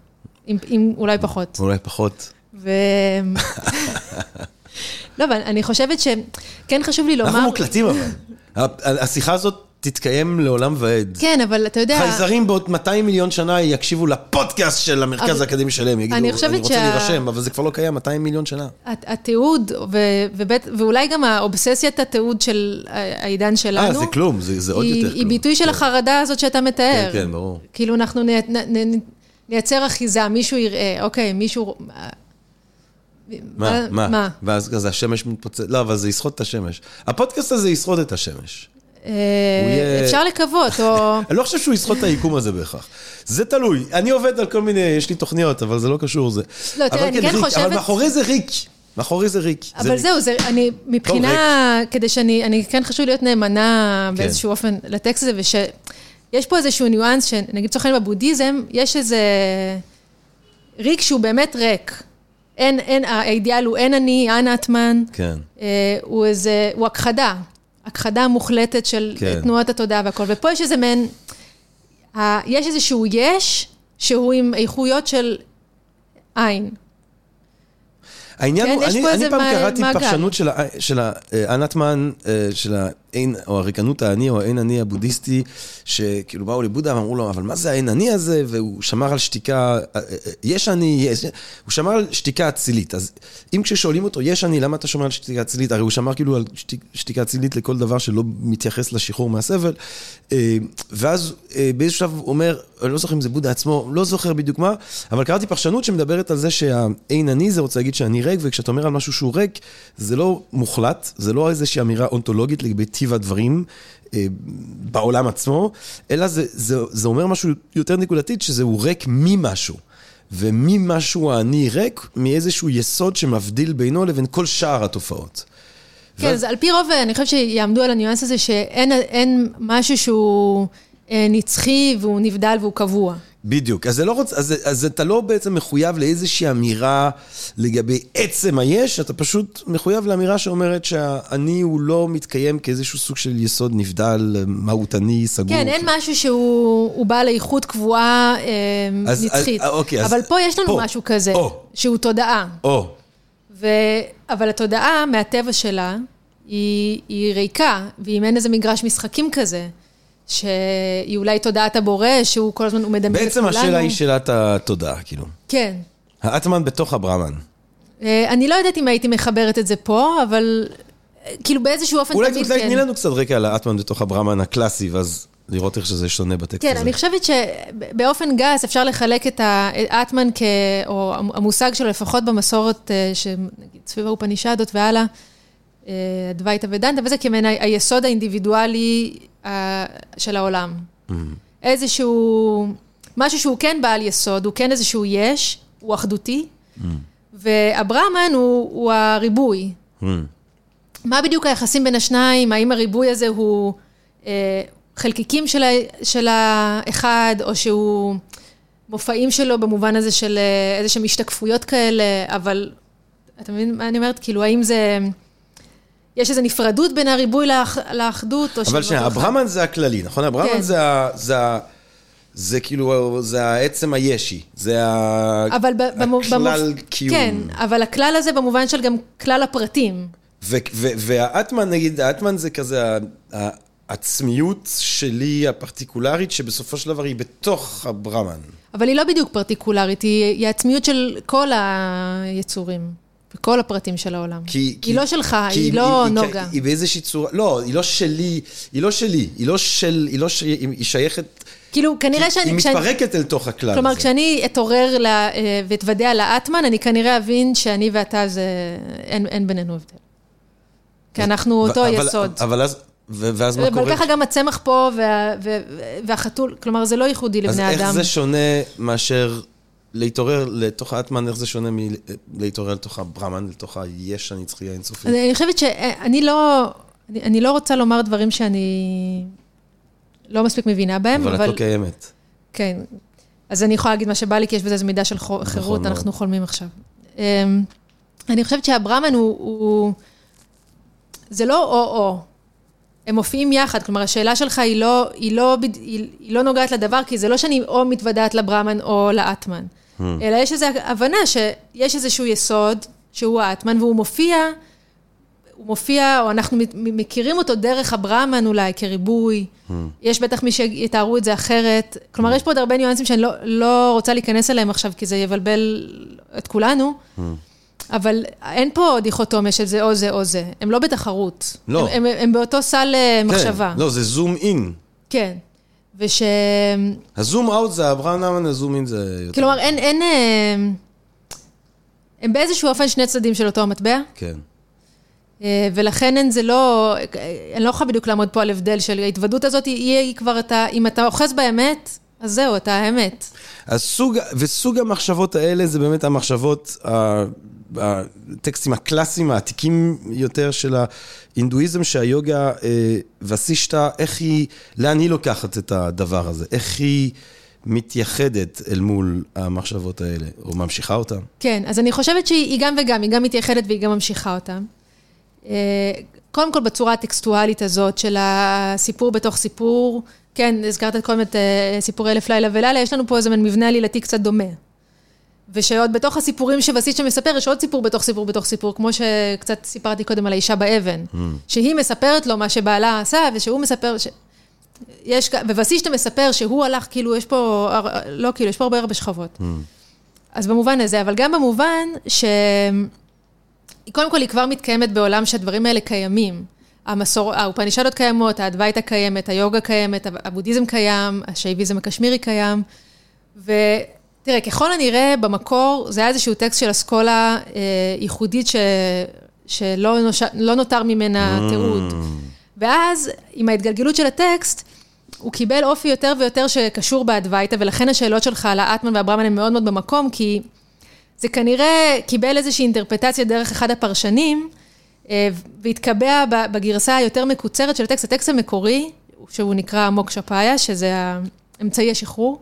Speaker 2: אם, אם אולי פחות.
Speaker 1: אולי פחות.
Speaker 2: ו... [laughs] לא, אבל אני חושבת שכן חשוב לי לומר...
Speaker 1: אנחנו מוקלטים אבל. השיחה הזאת תתקיים לעולם ועד.
Speaker 2: כן, אבל אתה יודע...
Speaker 1: חייזרים בעוד 200 מיליון שנה יקשיבו לפודקאסט של המרכז
Speaker 2: אבל-
Speaker 1: האקדמי שלהם, יגידו,
Speaker 2: אני
Speaker 1: אני רוצה
Speaker 2: שה-
Speaker 1: להירשם, אבל זה כבר לא קיים 200 מיליון שנה.
Speaker 2: הת- התיעוד, ו, ובית, ואולי גם האובססיית התיעוד של העידן שלנו,
Speaker 1: אה, זה כלום, זה זה עוד
Speaker 2: היא,
Speaker 1: יותר
Speaker 2: היא
Speaker 1: כלום.
Speaker 2: ביטוי של
Speaker 1: כן.
Speaker 2: החרדה הזאת שאתה מתאר.
Speaker 1: כן, כן, ברור.
Speaker 2: כאילו אנחנו נ, נ, נ, נייצר אחיזה, מישהו יראה, אוקיי, מישהו...
Speaker 1: מה, מה? ואז כזה השמש מתפוצץ, לא, אבל זה יסחוט את השמש. הפודקאסט הזה יסחוט את השמש.
Speaker 2: אה, אפשר לקוות, או... [laughs]
Speaker 1: אני לא חושב שהוא יסחוט את היקום הזה בהכרח. זה תלוי. אני עובד על כל מיני, יש לי תוכניות, אבל זה לא קשור לזה.
Speaker 2: לא, תראה, אני כן
Speaker 1: ריק,
Speaker 2: חושבת-
Speaker 1: אבל מאחורי זה ריק. מאחורי זה ריק.
Speaker 2: אבל. זהו, זה, אני, מבחינה, כדי שאני, אני כן חשוב להיות נאמנה באיזשהו אופן לטקסט הזה, ושיש פה איזשהו ניואנס, שנגיד לצורך העניין בבודהיזם, יש איזה ריק שהוא באמת ריק. אין, אין, האידיאל הוא אין אני, אין אטמן,
Speaker 1: כן.
Speaker 2: אה, הוא איזה, הוא הכחדה, הכחדה מוחלטת של
Speaker 1: כן.
Speaker 2: תנועת התודעה והכל, ופה יש איזה מעין, ה- יש איזשהו יש, שהוא עם איכויות של עין.
Speaker 1: העניין
Speaker 2: כן,
Speaker 1: הוא, אני, אני פעם
Speaker 2: מע-
Speaker 1: קראתי
Speaker 2: מעגל.
Speaker 1: פרשנות של, של ה- אה, אנטמן, אה, של האין, או הריקנות האני, או האין אני הבודהיסטי, שכאילו באו לבודה ואמרו לו, אבל מה זה האין אני הזה? והוא שמר על שתיקה, אה, אה, יש אני, יש, הוא שמר על שתיקה אצילית. אז אם כששואלים אותו, יש אני, למה אתה שומר על שתיקה אצילית? הרי הוא שמר כאילו על שתיק, שתיקה אצילית לכל דבר שלא מתייחס לשחרור מהסבל. אה, ואז אה, באיזשהו שלב הוא אומר, אני לא זוכר אם זה בודה עצמו, לא זוכר בדיוק מה, אבל קראתי פרשנות שמדברת על זה שהאין אני זה רוצה להגיד שאני ריק, וכשאתה אומר על משהו שהוא ריק, זה לא מוחלט, זה לא איזושהי אמירה אונתולוגית לגבי הדברים אה, בעולם עצמו, אלא זה, זה, זה אומר משהו יותר נקודתית, שזה הוא ריק ממשהו. וממשהו האני ריק, מאיזשהו יסוד שמבדיל בינו לבין כל שאר התופעות.
Speaker 2: כן, אז על פי רוב, אני חושבת שיעמדו על הניואנס הזה שאין אין משהו שהוא אה, נצחי והוא נבדל והוא קבוע.
Speaker 1: בדיוק. אז, לא רוצ... אז, אז אתה לא בעצם מחויב לאיזושהי אמירה לגבי עצם היש, אתה פשוט מחויב לאמירה שאומרת שהאני הוא לא מתקיים כאיזשהו סוג של יסוד נבדל, מהותני, סגור.
Speaker 2: כן, אין משהו שהוא הוא בעל איכות קבועה אה,
Speaker 1: אז-
Speaker 2: נצחית.
Speaker 1: אז- אוקיי, אז-
Speaker 2: אבל פה יש לנו
Speaker 1: פה.
Speaker 2: משהו כזה,
Speaker 1: או.
Speaker 2: שהוא תודעה.
Speaker 1: או,
Speaker 2: ו... אבל התודעה, מהטבע שלה, היא, היא ריקה, ואם אין איזה מגרש משחקים כזה, שהיא אולי תודעת הבורא, שהוא כל הזמן, הוא מדמיין את
Speaker 1: בעצם
Speaker 2: כולנו.
Speaker 1: השאלה היא שאלת התודעה, כאילו.
Speaker 2: כן.
Speaker 1: האטמן בתוך הברמן.
Speaker 2: אה, אני לא יודעת אם הייתי מחברת את זה פה, אבל אה, כאילו באיזשהו אופן
Speaker 1: אולי
Speaker 2: תמיד
Speaker 1: אולי
Speaker 2: כן.
Speaker 1: תני לנו קצת רקע על האטמן בתוך הברמן הקלאסי, ואז לראות איך שזה שונה בטקסט
Speaker 2: כן,
Speaker 1: הזה.
Speaker 2: אני חושבת שבאופן גס אפשר לחלק את האטמן, כ... או המושג שלו, לפחות במסורת, אה, שנגיד סביב האופנישדות והלאה, אה, אדווייתא ודנתא, וזה כמעין היסוד האינדיבידואלי של העולם.
Speaker 1: Mm.
Speaker 2: איזשהו, משהו שהוא כן בעל יסוד, הוא כן איזשהו יש, הוא אחדותי,
Speaker 1: Mm.
Speaker 2: והברהמן הוא, הוא הריבוי.
Speaker 1: Hmm.
Speaker 2: מה בדיוק היחסים בין השניים? האם הריבוי הזה הוא אה, חלקיקים של, ה, של האחד, או שהוא מופעים שלו במובן הזה של אה, איזה שהם השתקפויות כאלה, אבל אתה מבין מה אני אומרת? כאילו, האם זה... יש איזו נפרדות בין הריבוי לאח, לאחדות, או
Speaker 1: אבל
Speaker 2: שזה
Speaker 1: שנייה,
Speaker 2: אחד?
Speaker 1: הברמן זה הכללי, נכון? הברמן
Speaker 2: כן.
Speaker 1: זה ה... זה ה... זה כאילו, זה העצם הישי, זה ה...
Speaker 2: אבל ב- במו-
Speaker 1: הכלל
Speaker 2: במופ-
Speaker 1: קיום.
Speaker 2: כן, אבל הכלל הזה במובן של גם כלל הפרטים.
Speaker 1: ו- ו- והאטמן, נגיד, האטמן זה כזה ה- העצמיות שלי הפרטיקולרית, שבסופו של דבר היא בתוך הברמן.
Speaker 2: אבל היא לא בדיוק פרטיקולרית, היא, היא העצמיות של כל היצורים, וכל הפרטים של העולם.
Speaker 1: כי, כי,
Speaker 2: היא לא שלך,
Speaker 1: כי
Speaker 2: היא לא
Speaker 1: היא,
Speaker 2: נוגה.
Speaker 1: היא, היא באיזושהי צורה, לא, היא לא שלי, היא לא שלי, היא לא של, היא לא ש... היא שייכת,
Speaker 2: כאילו, כנראה שאני...
Speaker 1: היא מתפרקת אל תוך הכלל
Speaker 2: כלומר,
Speaker 1: הזה.
Speaker 2: כשאני אתעורר לה- אה, ואתוודע לאטמן, אני כנראה אבין שאני ואתה זה... אין, אין בינינו הבדל. כי אנחנו אותו
Speaker 1: אבל-
Speaker 2: יסוד.
Speaker 1: אבל אז, ו- ואז מה
Speaker 2: אבל
Speaker 1: קורה?
Speaker 2: ככה גם הצמח פה וה, וה, והחתול, כלומר, זה לא ייחודי
Speaker 1: אז
Speaker 2: לבני
Speaker 1: איך
Speaker 2: אדם.
Speaker 1: זה שונה מאשר להתעורר לתוך האטמן, איך זה שונה מלהתעורר לתוך הברמן, לתוך היש הנצחי האינסופי?
Speaker 2: אני חושבת שאני לא... אני, אני לא רוצה לומר דברים שאני לא מספיק מבינה בהם,
Speaker 1: אבל
Speaker 2: אבל...
Speaker 1: את לא קיימת.
Speaker 2: כן. אז אני יכולה להגיד מה שבא לי, כי יש בזה איזו מידה של חו- חירות,
Speaker 1: מאוד.
Speaker 2: אנחנו חולמים עכשיו. אמ, אני חושבת שהברמן הוא, הוא, זה לא או-או. הם מופיעים יחד, כלומר, השאלה שלך היא לא, היא לא, היא, היא לא נוגעת לדבר, כי זה לא שאני או מתוודעת לברמן או לאטמן, hmm. אלא יש איזו הבנה שיש איזשהו יסוד, שהוא האטמן, והוא מופיע, הוא מופיע, או אנחנו מכירים אותו דרך הברמן אולי, כריבוי. Hmm. יש בטח מי שיתארו את זה אחרת. כלומר, hmm. יש פה עוד הרבה ניואנסים שאני לא, לא רוצה להיכנס אליהם עכשיו, כי זה יבלבל את כולנו. Hmm. אבל אין פה דיכוטומיה של זה או זה או זה, הם לא בתחרות.
Speaker 1: לא.
Speaker 2: הם, הם, הם באותו סל אה, כן, מחשבה.
Speaker 1: לא, זה זום אין.
Speaker 2: כן. וש...
Speaker 1: הזום אאוט זה אברהם נאמן, הזום אין זה יותר...
Speaker 2: כלומר, אין, אין... אה, הם באיזשהו אופן שני צדדים של אותו המטבע.
Speaker 1: כן.
Speaker 2: אה, ולכן אין זה לא, אני לא יכולה בדיוק לעמוד פה על הבדל של ההתוודות הזאת, היא, היא כבר, אתה, אם אתה אוחז באמת, אז זהו, אתה האמת.
Speaker 1: אז סוג, וסוג המחשבות האלה זה באמת המחשבות הטקסטים הקלאסיים, העתיקים יותר של ההינדואיזם, שהיוגה אה, וסישטה, איך היא, לאן היא לוקחת את הדבר הזה? איך היא מתייחדת אל מול המחשבות האלה, או ממשיכה אותן?
Speaker 2: כן, אז אני חושבת שהיא גם וגם, היא גם מתייחדת והיא גם ממשיכה אותן. אה, קודם כל בצורה הטקסטואלית הזאת של הסיפור בתוך סיפור, כן, הזכרת קודם את אה, סיפורי אלף לילה ולילה, יש לנו פה איזה מין מבנה עלילתי קצת דומה. ושעוד בתוך הסיפורים שוסיצ'ה מספר, יש עוד סיפור בתוך סיפור בתוך סיפור, כמו שקצת סיפרתי קודם על האישה באבן, mm. שהיא מספרת לו מה שבעלה עשה, ושהוא מספר, ש... יש, ווסישטה מספר שהוא הלך, כאילו, יש פה, לא כאילו, יש פה הרבה הרבה שכבות. Mm. אז במובן הזה, אבל גם במובן ש... קודם כל, היא כבר מתקיימת בעולם שהדברים האלה קיימים. המסור... האופנישדות קיימות, האדווייתא קיימת, היוגה קיימת, הבודהיזם קיים, השייביזם הקשמירי קיים, ו... תראה, ככל הנראה, במקור, זה היה איזשהו טקסט של אסכולה אה, ייחודית ש, שלא נוש... לא נותר ממנה mm. תיעוד. ואז, עם ההתגלגלות של הטקסט, הוא קיבל אופי יותר ויותר שקשור באדווייתא, ולכן השאלות שלך על האטמן והברמן הן מאוד מאוד במקום, כי זה כנראה קיבל איזושהי אינטרפטציה דרך אחד הפרשנים, אה, והתקבע בגרסה היותר מקוצרת של הטקסט. הטקסט המקורי, שהוא נקרא מוקשה פאיה, שזה אמצעי השחרור,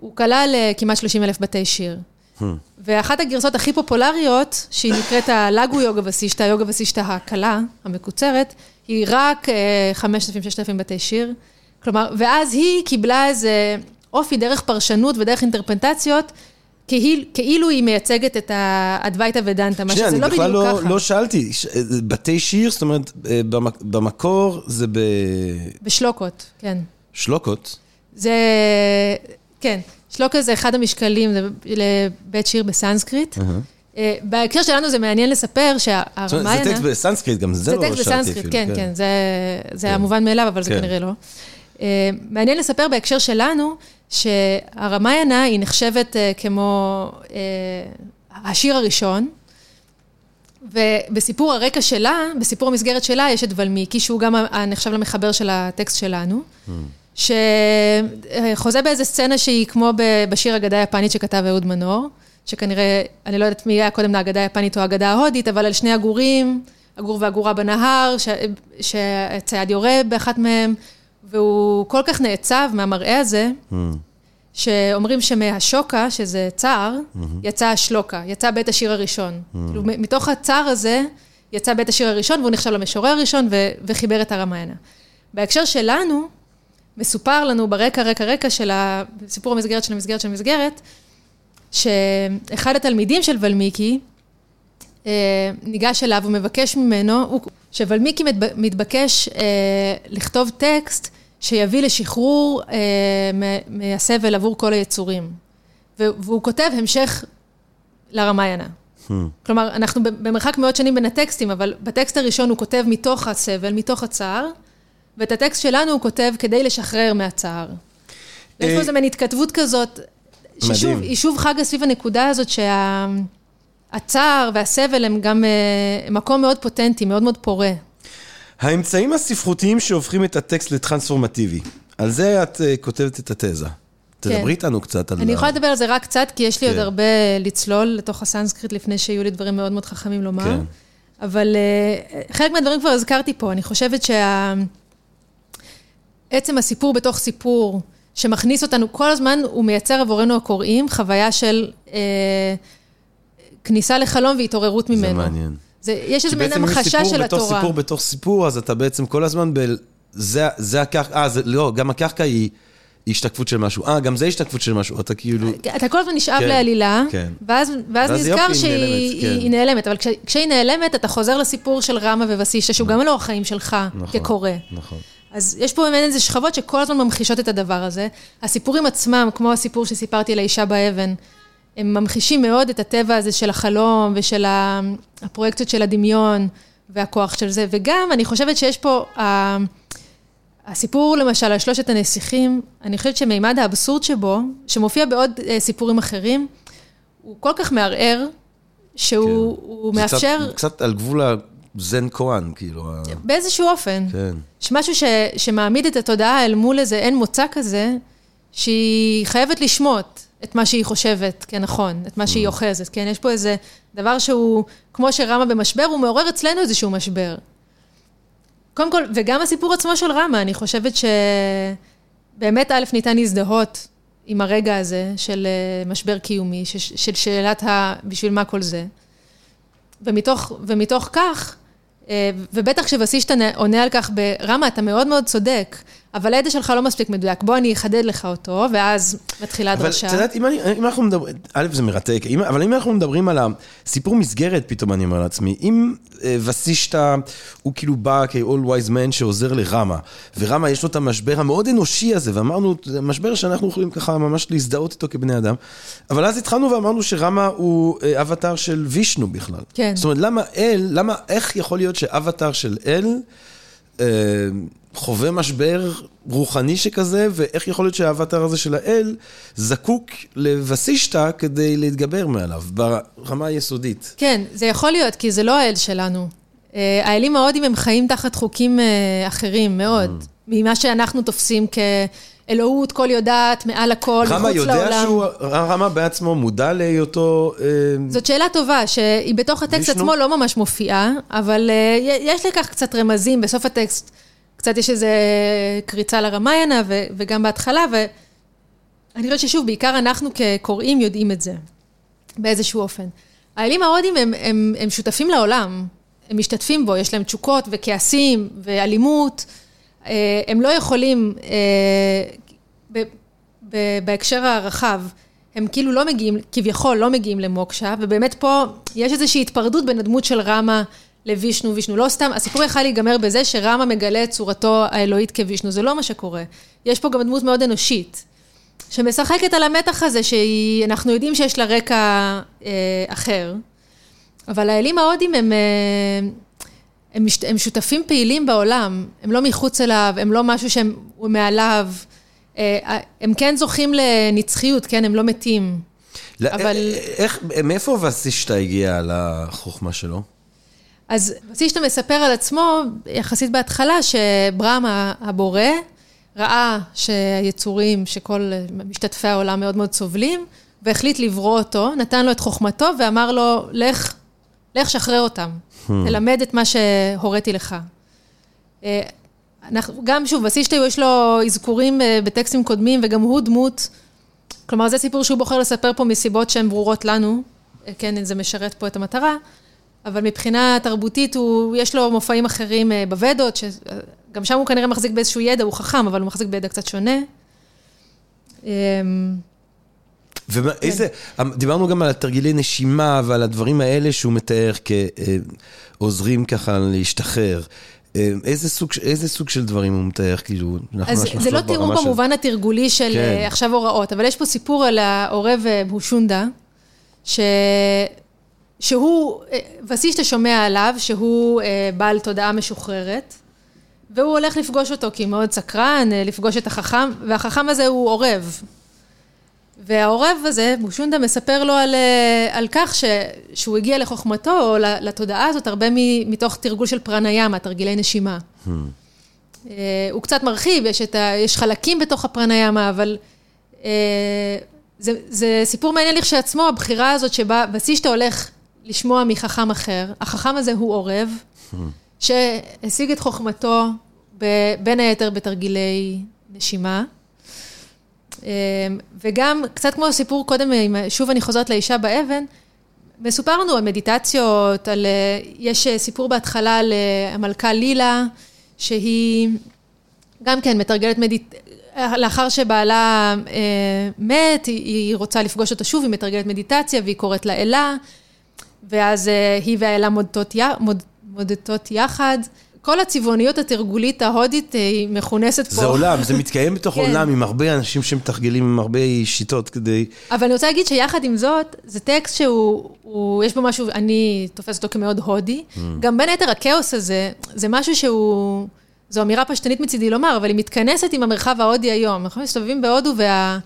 Speaker 2: הוא כלל אה, כמעט 30 אלף בתי שיר. Hmm. ואחת הגרסות הכי פופולריות, שהיא נקראת הלגו יוגה וסישטה, יוגה וסישטה הקלה, המקוצרת, היא רק 5,000-6,000 אה, בתי שיר. כלומר, ואז היא קיבלה איזה אופי דרך פרשנות ודרך אינטרפנטציות, כאילו היא מייצגת את האדווייתא ודנטה, מה שזה לא בדיוק ככה. שנייה,
Speaker 1: אני בכלל לא, לא שאלתי, בתי שיר, זאת אומרת, במקור זה ב...
Speaker 2: בשלוקות, כן.
Speaker 1: שלוקות?
Speaker 2: זה, כן, שלוקה זה אחד המשקלים לבית שיר בסנסקריט. אה, בהקשר שלנו זה מעניין לספר שהרמאיינה...
Speaker 1: זה טקסט בסנסקריט, גם זה לא
Speaker 2: שאלתי אפילו. זה טקסט בסנסקריט, כן, כן, זה המובן כן. מאליו, אבל זה כן. כנראה לא. אה, מעניין לספר בהקשר שלנו, שהרמאיינה היא נחשבת אה, כמו השיר הראשון, ובסיפור הרקע שלה, בסיפור המסגרת שלה, יש את ולמיקי, שהוא גם נחשב למחבר של הטקסט שלנו. Mm. שחוזה באיזה סצנה שהיא כמו בשיר אגדה יפנית שכתב אהוד מנור, שכנראה, אני לא יודעת מי היה קודם לאגדה היפנית או האגדה ההודית, אבל על שני הגורים, הגור והגורה בנהר, ש... שהצייד יורה באחת מהם, והוא כל כך נעצב מהמראה הזה, mm. שאומרים שמהשוקה, שזה צער, mm-hmm. יצא השלוקה, יצא בית השיר הראשון. Mm. כאילו, מתוך הצער הזה יצא בית השיר הראשון, והוא נחשב למשורר הראשון ו... וחיבר את הרמיינה. בהקשר שלנו, מסופר לנו ברקע, רקע, רקע של הסיפור המסגרת של המסגרת של המסגרת, שאחד התלמידים של ולמיקי אה, ניגש אליו ומבקש ממנו, שוולמיקי מתבקש אה, לכתוב טקסט שיביא לשחרור אה, מהסבל עבור כל היצורים. והוא כותב המשך לרמיינה. Hmm. כלומר, אנחנו במרחק מאות שנים בין הטקסטים, אבל בטקסט הראשון הוא כותב מתוך הסבל, מתוך הצער, ואת הטקסט שלנו הוא כותב כדי לשחרר מהצער. יש פה איזו מין התכתבות כזאת, ששוב, היא שוב חגה סביב הנקודה הזאת שהצער והסבל הם גם אה, מקום מאוד פוטנטי, מאוד מאוד פורה.
Speaker 1: האמצעים הספרותיים שהופכים את הטקסט לטרנספורמטיבי, על זה את uh, כותבת את התזה. תדברי כן. איתנו קצת על...
Speaker 2: אני יכולה לדבר על זה רק קצת, כי יש לי כן. עוד הרבה לצלול לתוך הסנסקריט לפני שיהיו לי דברים מאוד מאוד חכמים לומר. כן. אבל חלק מהדברים כבר הזכרתי פה, אני חושבת שה... עצם הסיפור בתוך סיפור, שמכניס אותנו כל הזמן, הוא מייצר עבורנו הקוראים חוויה של אה, כניסה לחלום והתעוררות ממנו.
Speaker 1: זה מעניין.
Speaker 2: זה, יש איזו מין המחשה של התורה.
Speaker 1: בתוך סיפור בתוך סיפור, אז אתה בעצם כל הזמן ב... זה, זה הקרקע, אה, זה, לא, גם הקרקע היא... השתקפות של משהו. אה, גם זה השתקפות של משהו, אתה כאילו...
Speaker 2: אתה כל הזמן נשאב כן, לעלילה, כן. ואז, ואז, ואז נזכר שהיא נעלמת, כן. נעלמת, אבל כש, כשהיא נעלמת, אתה חוזר לסיפור של רמה ובסיסטה, שהוא נכון. גם לא החיים שלך נכון, כקורא. נכון. אז יש פה באמת איזה שכבות שכל הזמן ממחישות את הדבר הזה. הסיפורים עצמם, כמו הסיפור שסיפרתי על האישה באבן, הם ממחישים מאוד את הטבע הזה של החלום ושל הפרויקציות של הדמיון והכוח של זה. וגם, אני חושבת שיש פה... הסיפור למשל על שלושת הנסיכים, אני חושבת שמימד האבסורד שבו, שמופיע בעוד אה, סיפורים אחרים, הוא כל כך מערער, שהוא כן. מאפשר...
Speaker 1: קצת, קצת על גבול הזן כהן, כאילו.
Speaker 2: באיזשהו אופן. כן. שמשהו ש, שמעמיד את התודעה אל מול איזה אין מוצא כזה, שהיא חייבת לשמוט את מה שהיא חושבת כנכון, את מה שהיא mm. אוחזת, כן? יש פה איזה דבר שהוא, כמו שרמה במשבר, הוא מעורר אצלנו איזשהו משבר. קודם כל, וגם הסיפור עצמו של רמה, אני חושבת שבאמת, א', ניתן להזדהות עם הרגע הזה של אה, משבר קיומי, של שאלת ה... בשביל מה כל זה. ומתוך, ומתוך כך, ובטח כשבסיסטה עונה על כך ברמה, אתה מאוד מאוד צודק. אבל הידע שלך לא מספיק מדויק, בוא אני אחדד לך אותו, ואז מתחילה הדרשה.
Speaker 1: אבל את יודעת, אם, אם אנחנו מדברים, א', זה מרתק, אם, אבל אם אנחנו מדברים על הסיפור מסגרת, פתאום אני אומר לעצמי, אם אה, וסישתא הוא כאילו בא כ-all wise man שעוזר לרמה, ורמה יש לו את המשבר המאוד אנושי הזה, ואמרנו, זה משבר שאנחנו יכולים ככה ממש להזדהות איתו כבני אדם, אבל אז התחלנו ואמרנו שרמה הוא אה, אבטאר של וישנו בכלל. כן. זאת אומרת, למה אל, למה, איך יכול להיות שאבטאר של אל, אה, חווה משבר רוחני שכזה, ואיך יכול להיות שהאבטר הזה של האל זקוק לבסישתא כדי להתגבר מעליו, ברמה היסודית.
Speaker 2: כן, זה יכול להיות, כי זה לא האל שלנו. אה, האלים ההודים הם חיים תחת חוקים אה, אחרים מאוד, mm. ממה שאנחנו תופסים כאלוהות, כל יודעת, מעל הכל, מחוץ לעולם. רמה יודע שהוא,
Speaker 1: רמה בעצמו מודע להיותו... אה,
Speaker 2: זאת שאלה טובה, שהיא בתוך הטקסט עצמו לא ממש מופיעה, אבל יש לכך קצת רמזים בסוף הטקסט. קצת יש איזו קריצה לרמיינה, וגם בהתחלה, ואני חושבת ששוב, בעיקר אנחנו כקוראים יודעים את זה, באיזשהו אופן. האלים ההודים הם, הם, הם שותפים לעולם, הם משתתפים בו, יש להם תשוקות וכעסים ואלימות. אה, הם לא יכולים, אה, בהקשר הרחב, הם כאילו לא מגיעים, כביכול לא מגיעים למוקשה, ובאמת פה יש איזושהי התפרדות בין הדמות של רמה לווישנו וישנו. לא סתם, הסיפור יכל להיגמר בזה שרמה מגלה את צורתו האלוהית כווישנו, זה לא מה שקורה. יש פה גם דמות מאוד אנושית, שמשחקת על המתח הזה, שאנחנו יודעים שיש לה רקע אה, אחר, אבל האלים ההודים הם, אה, הם, מש, הם שותפים פעילים בעולם, הם לא מחוץ אליו, הם לא משהו שהם מעליו, אה, הם כן זוכים לנצחיות, כן, הם לא מתים.
Speaker 1: לא, אבל... איך, מאיפה וסישתא הגיע לחוכמה שלו?
Speaker 2: אז וסישטה מספר על עצמו, יחסית בהתחלה, שברם הבורא ראה שהיצורים, שכל משתתפי העולם מאוד מאוד סובלים, והחליט לברוא אותו, נתן לו את חוכמתו ואמר לו, לך, לך שחרר אותם, hmm. תלמד את מה שהוריתי לך. אה, אנחנו, גם שוב, וסישטה יש לו אזכורים אה, בטקסטים קודמים, וגם הוא דמות, כלומר, זה סיפור שהוא בוחר לספר פה מסיבות שהן ברורות לנו, אה, כן, זה משרת פה את המטרה. אבל מבחינה תרבותית, הוא, יש לו מופעים אחרים אה, בוודות, שגם שם הוא כנראה מחזיק באיזשהו ידע, הוא חכם, אבל הוא מחזיק בידע קצת שונה. אמ,
Speaker 1: ואיזה, כן. דיברנו גם על התרגילי נשימה ועל הדברים האלה שהוא מתאר כעוזרים ככה להשתחרר. אמ, איזה סוג, איזה סוג של דברים הוא מתאר, כאילו,
Speaker 2: אז זה לא תיאור במובן של... התרגולי של כן. אה, עכשיו הוראות, אבל יש פה סיפור על העורב בושונדה, אה, ש... שהוא, אה, וסישטה שומע עליו שהוא אה, בעל תודעה משוחררת, והוא הולך לפגוש אותו כי מאוד סקרן, אה, לפגוש את החכם, והחכם הזה הוא עורב. והעורב הזה, בושונדה מספר לו על, על כך ש, שהוא הגיע לחוכמתו, או לתודעה הזאת, הרבה מתוך תרגול של פרניאמה, תרגילי נשימה. Hmm. הוא קצת מרחיב, יש, ה, יש חלקים בתוך הפרניאמה, אבל זה, זה סיפור מעניין לכשעצמו, הבחירה הזאת שבה בסישטה הולך לשמוע מחכם אחר. החכם הזה הוא עורב, שהשיג את חוכמתו בין היתר בתרגילי נשימה. אמ, וגם, קצת כמו הסיפור קודם, שוב אני חוזרת לאישה באבן, מסופר לנו על מדיטציות, על... יש סיפור בהתחלה על המלכה לילה, שהיא גם כן מתרגלת מדיטציה. לאחר שבעלה אה, מת, היא רוצה לפגוש אותו שוב, היא מתרגלת מדיטציה והיא קוראת לה אלה, ואז אה, היא והאלה מודדות, מוד, מודדות יחד. כל הצבעוניות התרגולית ההודית אה, היא מכונסת פה.
Speaker 1: זה עולם, זה מתקיים בתוך [laughs] כן. עולם עם הרבה אנשים שמתרגלים עם הרבה שיטות כדי...
Speaker 2: אבל אני רוצה להגיד שיחד עם זאת, זה טקסט שהוא, הוא, יש בו משהו, אני תופסת אותו כמאוד הודי. Mm. גם בין היתר הכאוס הזה, זה משהו שהוא... זו אמירה פשטנית מצידי לומר, אבל היא מתכנסת עם המרחב ההודי היום. אנחנו מסתובבים בהודו וה...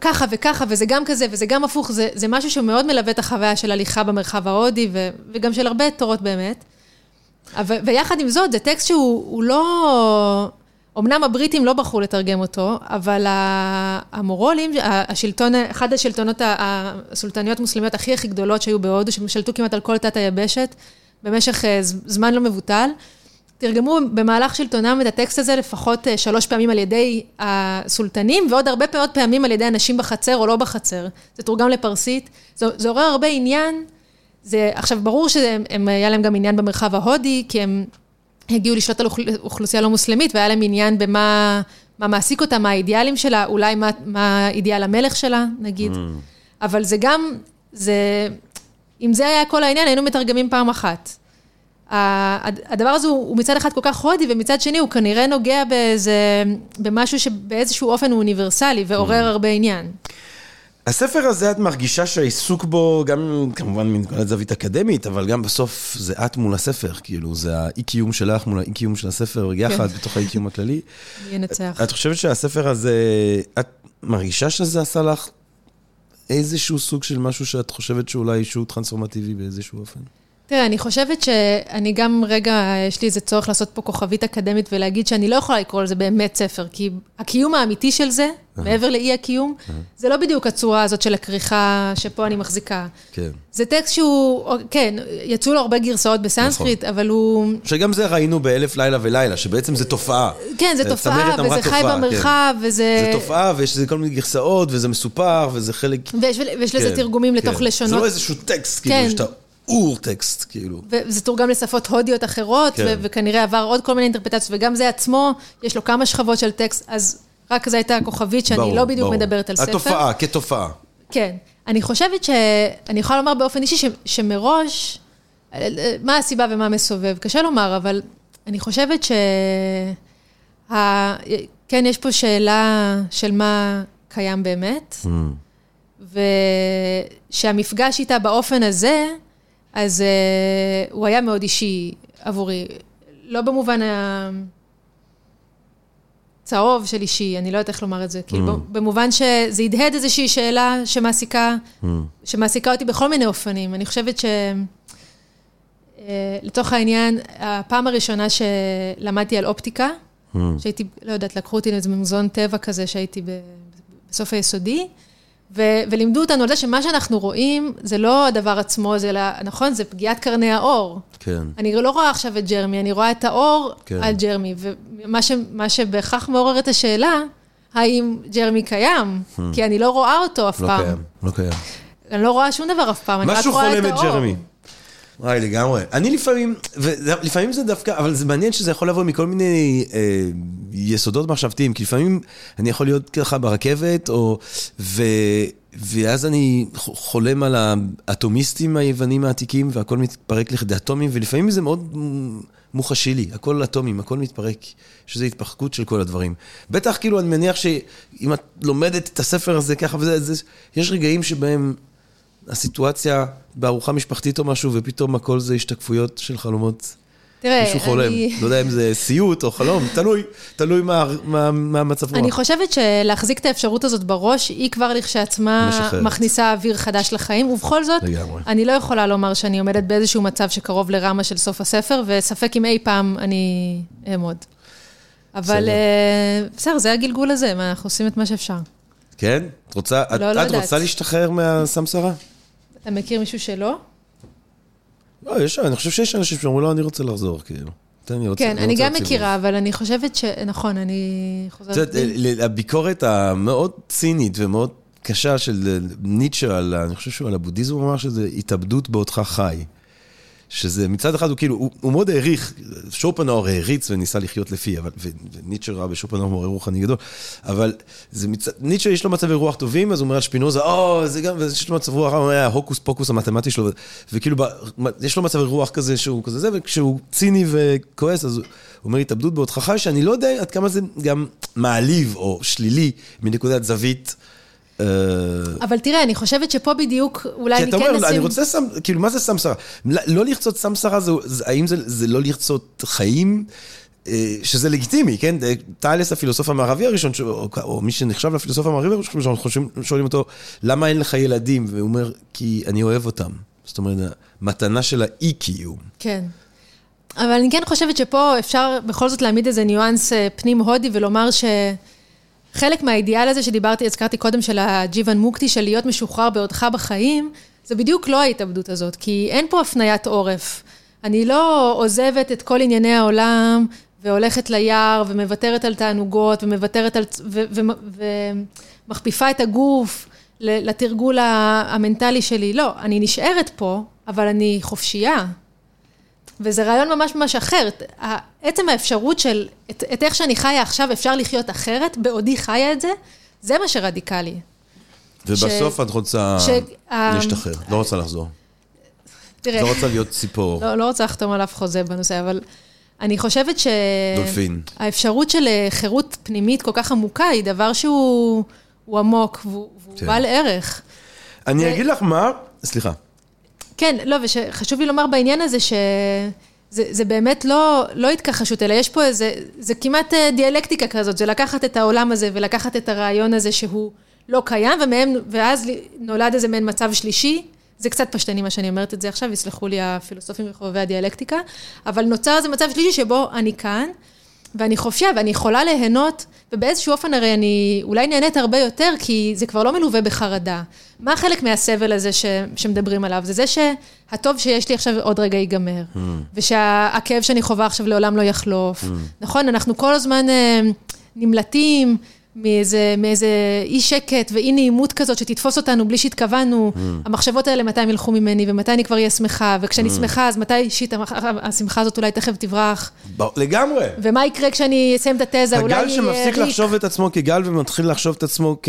Speaker 2: ככה וככה, וזה גם כזה, וזה גם הפוך, זה, זה משהו שמאוד מלווה את החוויה של הליכה במרחב ההודי, ו, וגם של הרבה תורות באמת. אבל, ויחד עם זאת, זה טקסט שהוא לא... אמנם הבריטים לא בחרו לתרגם אותו, אבל המורולים, השלטון, אחד השלטונות, הסולטניות המוסלמיות הכי הכי גדולות שהיו בהודו, ששלטו כמעט על כל תת היבשת במשך אה, זמן לא מבוטל, תרגמו במהלך שלטונם את הטקסט הזה לפחות אה, שלוש פעמים על ידי הסולטנים, ועוד הרבה מאוד פעמים על ידי אנשים בחצר או לא בחצר. זה תורגם לפרסית. זה, זה עורר הרבה עניין. זה, עכשיו, ברור שהיה להם גם עניין במרחב ההודי, כי הם הגיעו לשלוט על אוכלוסייה לא מוסלמית, והיה להם עניין במה מה מעסיק אותה, מה האידיאלים שלה, אולי מה, מה אידיאל המלך שלה, נגיד. Mm. אבל זה גם, זה, אם זה היה כל העניין, היינו מתרגמים פעם אחת. הדבר הזה הוא מצד אחד כל כך הודי, ומצד שני הוא כנראה נוגע באיזה, במשהו שבאיזשהו אופן הוא אוניברסלי ועורר mm. הרבה עניין.
Speaker 1: הספר הזה, את מרגישה שהעיסוק בו, גם כמובן מנקודת זווית אקדמית, אבל גם בסוף זה את מול הספר, כאילו, זה האי-קיום שלך מול האי-קיום של הספר, יחד כן. בתוך האי-קיום [laughs] הכללי.
Speaker 2: ינצח.
Speaker 1: את חושבת שהספר הזה, את מרגישה שזה עשה לך איזשהו סוג של משהו שאת חושבת שאולי שהוא טרנספורמטיבי באיזשהו אופן?
Speaker 2: תראה, אני חושבת שאני גם רגע, יש לי איזה צורך לעשות פה כוכבית אקדמית ולהגיד שאני לא יכולה לקרוא לזה באמת ספר, כי הקיום האמיתי של זה, מעבר לאי הקיום, זה לא בדיוק הצורה הזאת של הכריכה שפה אני מחזיקה.
Speaker 1: כן.
Speaker 2: זה טקסט שהוא, כן, יצאו לו הרבה גרסאות בסנסקריט, נכון. אבל הוא...
Speaker 1: שגם זה ראינו באלף לילה ולילה, שבעצם זה תופעה.
Speaker 2: כן, זה תופעה, וזה חי במרחב, כן. וזה...
Speaker 1: זה תופעה, ויש לזה כל מיני גרסאות, וזה מסופר, וזה חלק...
Speaker 2: ויש לזה כן, תרגומים לתוך כן. לשונות. זה
Speaker 1: לא איזשהו טקסט, כאילו, שאתה... אור-טקסט, כאילו.
Speaker 2: וזה תורגם לשפות הודיות אחרות, כן. וכנראה עבר עוד כל מיני אינטרפטציות, וגם זה עצמו, יש לו כמה שכבות של טקסט, אז רק זו הייתה הכוכבית שאני ברור, לא בדיוק ברור. מדברת על
Speaker 1: התופעה, ספר. התופעה, כתופעה.
Speaker 2: כן. אני חושבת ש... אני יכולה לומר באופן אישי ש... שמראש, מה הסיבה ומה מסובב, קשה לומר, אבל אני חושבת ש... ה... כן, יש פה שאלה של מה קיים באמת, mm. ושהמפגש איתה באופן הזה, אז uh, הוא היה מאוד אישי עבורי. לא במובן הצהוב של אישי, אני לא יודעת איך לומר את זה. mm. כאילו, במובן שזה הדהד איזושהי שאלה שמעסיקה, mm. שמעסיקה אותי בכל מיני אופנים. אני חושבת ש... Uh, לתוך העניין, הפעם הראשונה שלמדתי על אופטיקה, mm. שהייתי, לא יודעת, לקחו אותי לאיזה מוזיאון טבע כזה שהייתי בסוף היסודי, ו- ולימדו אותנו על זה שמה שאנחנו רואים, זה לא הדבר עצמו, זה, לא, נכון, זה פגיעת קרני האור.
Speaker 1: כן.
Speaker 2: אני לא רואה עכשיו את ג'רמי, אני רואה את האור כן. על ג'רמי, ומה ש- שבהכרח מעורר את השאלה, האם ג'רמי קיים? Hmm. כי אני לא רואה אותו אף
Speaker 1: לא
Speaker 2: פעם.
Speaker 1: לא קיים, לא קיים.
Speaker 2: אני לא רואה שום דבר אף פעם, אני רק רואה את האור. משהו חולם את ג'רמי.
Speaker 1: וואי, לגמרי. אני לפעמים, ולפעמים זה דווקא, אבל זה מעניין שזה יכול לבוא מכל מיני אה, יסודות מחשבתיים, כי לפעמים אני יכול להיות ככה ברכבת, או, ו, ואז אני חולם על האטומיסטים היוונים העתיקים, והכל מתפרק לכדי אטומים, ולפעמים זה מאוד מוחשי לי, הכל אטומים, הכל מתפרק, שזו התפרקות של כל הדברים. בטח, כאילו, אני מניח שאם את לומדת את הספר הזה ככה וזה, זה, יש רגעים שבהם... הסיטואציה בארוחה משפחתית או משהו, ופתאום הכל זה השתקפויות של חלומות.
Speaker 2: תראה,
Speaker 1: מישהו חולם. אני... לא יודע אם זה סיוט או חלום, תלוי, תלוי מה, מה, מה המצב רוח.
Speaker 2: אני חושבת שלהחזיק את האפשרות הזאת בראש, היא כבר לכשעצמה משחררת. מכניסה אוויר חדש לחיים, ובכל זאת, לגמרי. אני לא יכולה לומר שאני עומדת באיזשהו מצב שקרוב לרמה של סוף הספר, וספק אם אי פעם אני אעמוד. אבל אה, בסדר, זה הגלגול הזה, אנחנו עושים את מה שאפשר.
Speaker 1: כן? את רוצה, לא, את, לא את רוצה להשתחרר מהסמסרה?
Speaker 2: אתה מכיר מישהו שלא?
Speaker 1: לא, יש, אני חושב שיש אנשים שאומרים, לא, אני רוצה לחזור, כאילו. תן לי, רוצה,
Speaker 2: כן, אני גם מכירה, אבל אני חושבת ש... נכון, אני חוזרת... את
Speaker 1: יודעת, הביקורת המאוד צינית ומאוד קשה של ניטשה, על, אני חושב שהוא על הבודהיזם, הוא אמר שזה התאבדות בעודך חי. שזה מצד אחד הוא כאילו, הוא, הוא מאוד העריך, שופנאור העריץ וניסה לחיות לפי, אבל, וניטשה ראה בשופנאור מורה רוחני גדול, אבל מצד, ניטשה יש לו מצבי רוח טובים, אז הוא אומר על שפינוזה, או, זה גם, יש לו מצב רוח, הוא אומר, הוקוס פוקוס המתמטי שלו, וכאילו, יש לו מצבי רוח כזה שהוא כזה זה, וכשהוא ציני וכועס, אז הוא אומר התאבדות בעודך חי, שאני לא יודע עד כמה זה גם מעליב או שלילי מנקודת זווית.
Speaker 2: אה, אבל תראה, אני חושבת שפה בדיוק, אולי אני כן
Speaker 1: נשים... כי אתה אומר, אני רוצה סם, כאילו, מה זה סמסרה? לא לרצות סמסרה, האם זה לא לרצות חיים? אה, שזה לגיטימי, כן? טיילס הפילוסוף המערבי הראשון, או מי שנחשב לפילוסוף המערבי הראשון, שאנחנו שואלים אותו, למה אין לך ילדים? והוא אומר, כי אני אוהב אותם. זאת אומרת, מתנה של האי-קיום.
Speaker 2: כן. אבל אני כן חושבת שפה אפשר בכל זאת להעמיד איזה ניואנס אה, פנים-הודי ולומר ש... חלק מהאידיאל הזה שדיברתי, הזכרתי קודם, של הג'יוון מוקטי, של להיות משוחרר בעודך בחיים, זה בדיוק לא ההתאבדות הזאת, כי אין פה הפניית עורף. אני לא עוזבת את כל ענייני העולם והולכת ליער ומוותרת על תענוגות ומוותרת על... ומכפיפה את הגוף לתרגול המנטלי שלי. לא, אני נשארת פה, אבל אני חופשייה. וזה רעיון ממש ממש אחר. עצם האפשרות של, את, את איך שאני חיה עכשיו, אפשר לחיות אחרת, בעודי חיה את זה, זה מה שרדיקלי.
Speaker 1: ובסוף ש... את רוצה ש... להשתחרר, לא רוצה לחזור. תראה... לא רוצה להיות ציפור.
Speaker 2: לא, לא רוצה לחתום על אף חוזה בנושא, אבל אני חושבת ש...
Speaker 1: דולפין.
Speaker 2: האפשרות של חירות פנימית כל כך עמוקה היא דבר שהוא עמוק והוא, והוא כן. בעל ערך.
Speaker 1: אני ו... אגיד לך מה, סליחה.
Speaker 2: כן, לא, וחשוב לי לומר בעניין הזה ש... זה, זה באמת לא, לא התכחשות, אלא יש פה איזה, זה כמעט אה, דיאלקטיקה כזאת, זה לקחת את העולם הזה ולקחת את הרעיון הזה שהוא לא קיים, ומהם, ואז נולד איזה מעין מצב שלישי, זה קצת פשטני מה שאני אומרת את זה עכשיו, יסלחו לי הפילוסופים וחובבי הדיאלקטיקה, אבל נוצר איזה מצב שלישי שבו אני כאן, ואני חופשייה, ואני יכולה ליהנות, ובאיזשהו אופן הרי אני אולי נהנית הרבה יותר, כי זה כבר לא מלווה בחרדה. מה חלק מהסבל הזה ש, שמדברים עליו? זה זה שהטוב שיש לי עכשיו עוד רגע ייגמר, mm. ושהכאב שאני חווה עכשיו לעולם לא יחלוף. Mm. נכון, אנחנו כל הזמן uh, נמלטים. מאיזה, מאיזה אי שקט ואי נעימות כזאת שתתפוס אותנו בלי שהתכוונו. Mm. המחשבות האלה, מתי הם ילכו ממני ומתי אני כבר אהיה שמחה, וכשאני mm. שמחה, אז מתי שיט, השמחה הזאת אולי תכף תברח.
Speaker 1: לגמרי.
Speaker 2: ומה יקרה כשאני אסיים את התזה, אולי...
Speaker 1: הגל שמפסיק לחשוב את עצמו כגל ומתחיל לחשוב את עצמו כ...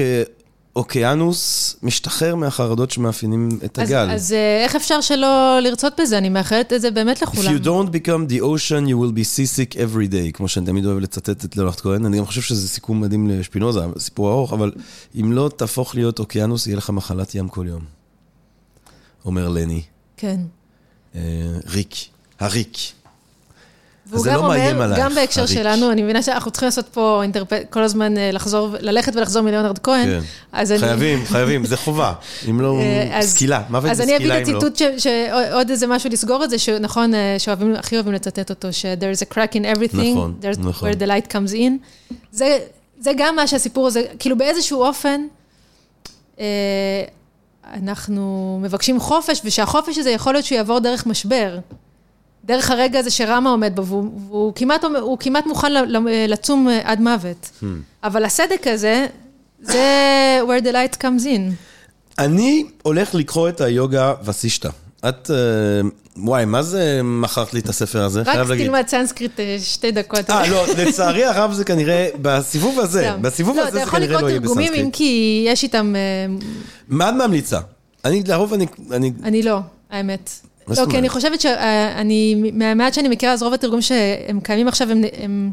Speaker 1: אוקיינוס משתחרר מהחרדות שמאפיינים את הגל.
Speaker 2: אז, אז אה, איך אפשר שלא לרצות בזה? אני מאחלת את זה באמת לכולם.
Speaker 1: If you don't become the ocean, you will be seasick every day, כמו שאני תמיד אוהב לצטט את לילך כהן. אני גם חושב שזה סיכום מדהים לשפינוזה, סיפור ארוך, אבל אם לא תהפוך להיות אוקיינוס, יהיה לך מחלת ים כל יום. אומר לני.
Speaker 2: כן.
Speaker 1: אה, ריק, הריק.
Speaker 2: והוא גם לא אומר, גם בהקשר הריק. שלנו, אני מבינה שאנחנו צריכים לעשות פה אינטרפ... כל הזמן אה, לחזור, ללכת ולחזור מליאונרד כהן. כן.
Speaker 1: אז אני... חייבים, חייבים, זה חובה. אם לא, אה, אז, סקילה, מוות
Speaker 2: זה סקילה אם לא. אז אני אביא את הציטוט, שעוד איזה משהו לסגור את זה, שנכון, אה, שאוהבים, הכי אוהבים לצטט אותו, ש- there's a crack in everything, נכון, there's נכון. where the light comes in. זה, זה גם מה שהסיפור הזה, כאילו באיזשהו אופן, אנחנו מבקשים חופש, ושהחופש הזה יכול להיות שהוא יעבור דרך משבר. דרך הרגע הזה שרמה עומד בו, והוא, והוא כמעט, הוא כמעט מוכן לצום עד מוות. Hmm. אבל הסדק הזה, זה where the light comes in.
Speaker 1: אני הולך לקרוא את היוגה וסישטה. את, אה, וואי, מה זה מכרת לי את הספר הזה?
Speaker 2: רק תלמד סנסקריט אה, שתי דקות.
Speaker 1: אה, לא, לצערי הרב זה כנראה, בסיבוב הזה, בסיבוב הזה זה כנראה לא יהיה בסנסקריט. לא, אתה יכול לקרוא תרגומים אם כי
Speaker 2: יש איתם... אה,
Speaker 1: מה את ממליצה? אני, לרוב אני...
Speaker 2: אני לא, האמת. לא, כי אני חושבת שאני, מהמעט שאני מכירה, אז רוב התרגום שהם קיימים עכשיו, הם, הם,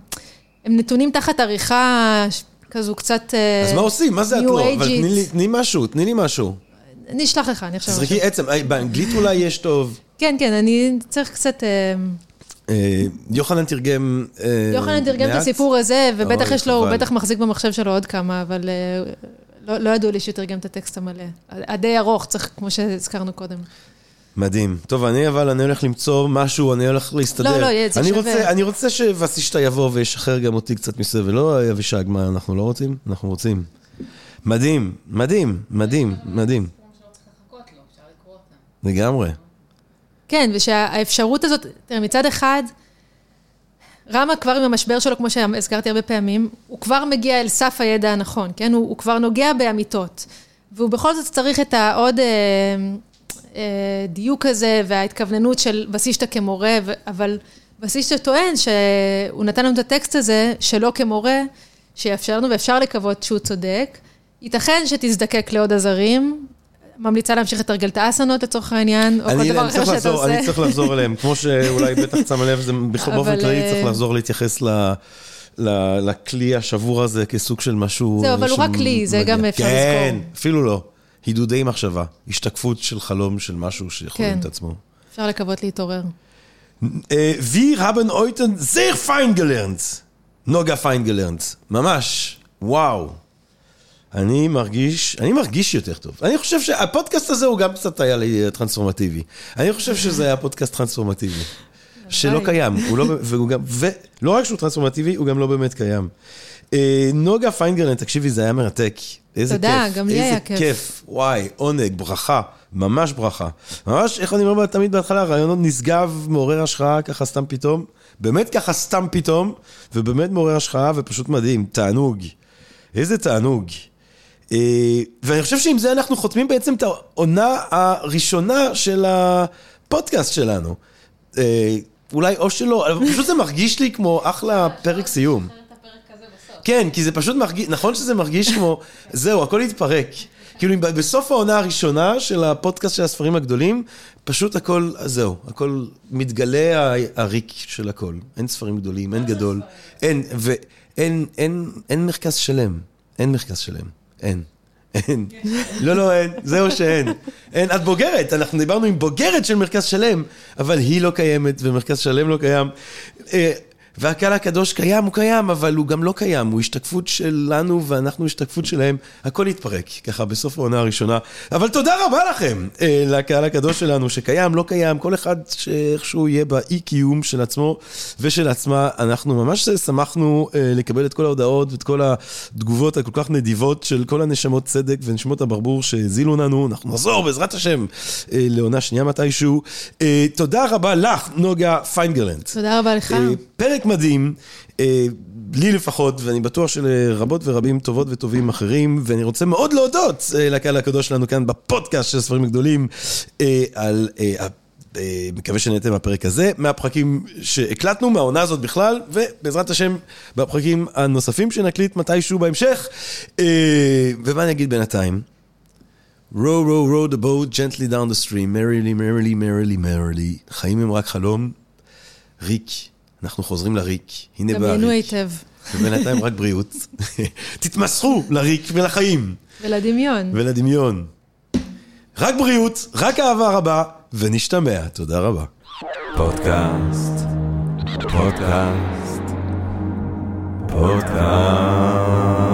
Speaker 2: הם נתונים תחת עריכה כזו קצת...
Speaker 1: אז מה עושים? מה זה את לא? אבל תני לי, תני משהו, תני לי משהו.
Speaker 2: אני אשלח לך, אני עכשיו...
Speaker 1: תזרקי עצם, באנגלית אולי יש טוב.
Speaker 2: כן, כן, אני צריך קצת... אה,
Speaker 1: אה, יוחנן תרגם...
Speaker 2: אה, יוחנן תרגם את הסיפור הזה, ובטח יש לו, הוא בטח מחזיק במחשב שלו עוד כמה, אבל לא, לא ידעו לי שהוא תרגם את הטקסט המלא. הדי ארוך, צריך, כמו שהזכרנו קודם.
Speaker 1: מדהים. טוב, אני אבל, אני הולך למצוא משהו, אני הולך להסתדר.
Speaker 2: לא, לא, זה
Speaker 1: אני שווה. רוצה, אני רוצה שוסישתא יבוא וישחרר גם אותי קצת מסביב, ולא אבישג, מה, אנחנו לא רוצים? אנחנו רוצים. מדהים, מדהים, מדהים, מדהים. לגמרי.
Speaker 2: כן, ושהאפשרות הזאת, תראה, מצד אחד, רמה כבר עם המשבר שלו, כמו שהזכרתי הרבה פעמים, הוא כבר מגיע אל סף הידע הנכון, כן? הוא, הוא כבר נוגע באמיתות. והוא בכל זאת צריך את העוד אה, אה, דיוק הזה וההתכווננות של בסיסטה כמורה, אבל בסיסטה טוען שהוא נתן לנו את הטקסט הזה שלא כמורה, שיאפשר לנו, ואפשר לקוות שהוא צודק. ייתכן שתזדקק לעוד עזרים, ממליצה להמשיך לתרגל את האסנות לצורך העניין, או כל דבר אחר שאתה עושה.
Speaker 1: אני צריך לחזור אליהם, כמו שאולי [laughs] בטח שמה לב, זה באופן כללי צריך אה, לחזור להתייחס ל... לכלי השבור הזה כסוג של משהו...
Speaker 2: זהו, אבל הוא רק כלי, זה גם אפשר לזכור.
Speaker 1: כן, אפילו לא. הידודי מחשבה, השתקפות של חלום של משהו שיכול כן. את עצמו.
Speaker 2: אפשר לקוות להתעורר.
Speaker 1: Wir haben heute sehr fein gelernt. נוגה gelernt. ממש, וואו. אני מרגיש, אני מרגיש יותר טוב. אני חושב שהפודקאסט הזה הוא גם קצת היה לי טרנספורמטיבי. אני חושב שזה היה פודקאסט טרנספורמטיבי. [laughs] שלא קיים, הוא לא, והוא גם, ולא רק שהוא טרנספורמטיבי, הוא גם לא באמת קיים. אה, נוגה פיינגרלן, תקשיבי, זה היה מרתק. איזה
Speaker 2: תודה, כיף. תודה, גם לי היה כיף.
Speaker 1: איזה כיף, וואי, עונג, ברכה, ממש ברכה. ממש, איך אני אומר תמיד בהתחלה, רעיונות נשגב, מעורר השראה, ככה סתם פתאום. באמת ככה סתם פתאום, ובאמת מעורר השראה ופשוט מדהים, תענוג. איזה תענוג. אה, ואני חושב שעם זה אנחנו חותמים בעצם את העונה הראשונה של הפודקאסט שלנו. אה, אולי או שלא, אבל פשוט זה מרגיש לי כמו אחלה פרק סיום. כן, כי זה פשוט מרגיש, נכון שזה מרגיש כמו, זהו, הכל התפרק. כאילו, בסוף העונה הראשונה של הפודקאסט של הספרים הגדולים, פשוט הכל, זהו, הכל מתגלה הריק של הכל. אין ספרים גדולים, אין גדול, אין, ואין, אין, אין מרכז שלם. אין מרכז שלם. אין. אין. לא, לא, אין. זהו שאין. אין. את בוגרת, אנחנו דיברנו עם בוגרת של מרכז שלם, אבל היא לא קיימת ומרכז שלם לא קיים. והקהל הקדוש קיים, הוא קיים, אבל הוא גם לא קיים, הוא השתקפות שלנו ואנחנו השתקפות שלהם, הכל יתפרק, ככה בסוף העונה הראשונה. אבל תודה רבה לכם, אה, לקהל הקדוש שלנו, שקיים, לא קיים, כל אחד שאיכשהו יהיה באי-קיום של עצמו ושל עצמה. אנחנו ממש שמחנו אה, לקבל את כל ההודעות ואת כל התגובות הכל כך נדיבות של כל הנשמות צדק ונשמות הברבור שהזילו לנו. אנחנו נחזור בעזרת השם אה, לעונה שנייה מתישהו. אה, תודה רבה לך, נוגה פיינגרלנד.
Speaker 2: תודה רבה לך. אה,
Speaker 1: פרק פרק מדהים, אה, לי לפחות, ואני בטוח שלרבות ורבים טובות וטובים אחרים, ואני רוצה מאוד להודות אה, לקהל הקדוש שלנו כאן בפודקאסט של הספרים הגדולים, אה, על... מקווה שנהנתם מהפרק הזה, מהפרקים שהקלטנו, מהעונה הזאת בכלל, ובעזרת השם, בפרקים הנוספים שנקליט מתישהו בהמשך. ומה אני אגיד בינתיים? row, row, row the boat gently down the stream, merrily, merrily, merrily, merrily. חיים הם רק חלום. ריק, אנחנו חוזרים לריק, הנה בא הריק. דמיינו
Speaker 2: היטב.
Speaker 1: ובינתיים רק בריאות. [laughs] תתמסכו לריק ולחיים.
Speaker 2: ולדמיון.
Speaker 1: ולדמיון. רק בריאות, רק אהבה רבה, ונשתמע. תודה רבה. פודקאסט, פודקאסט, פודקאסט.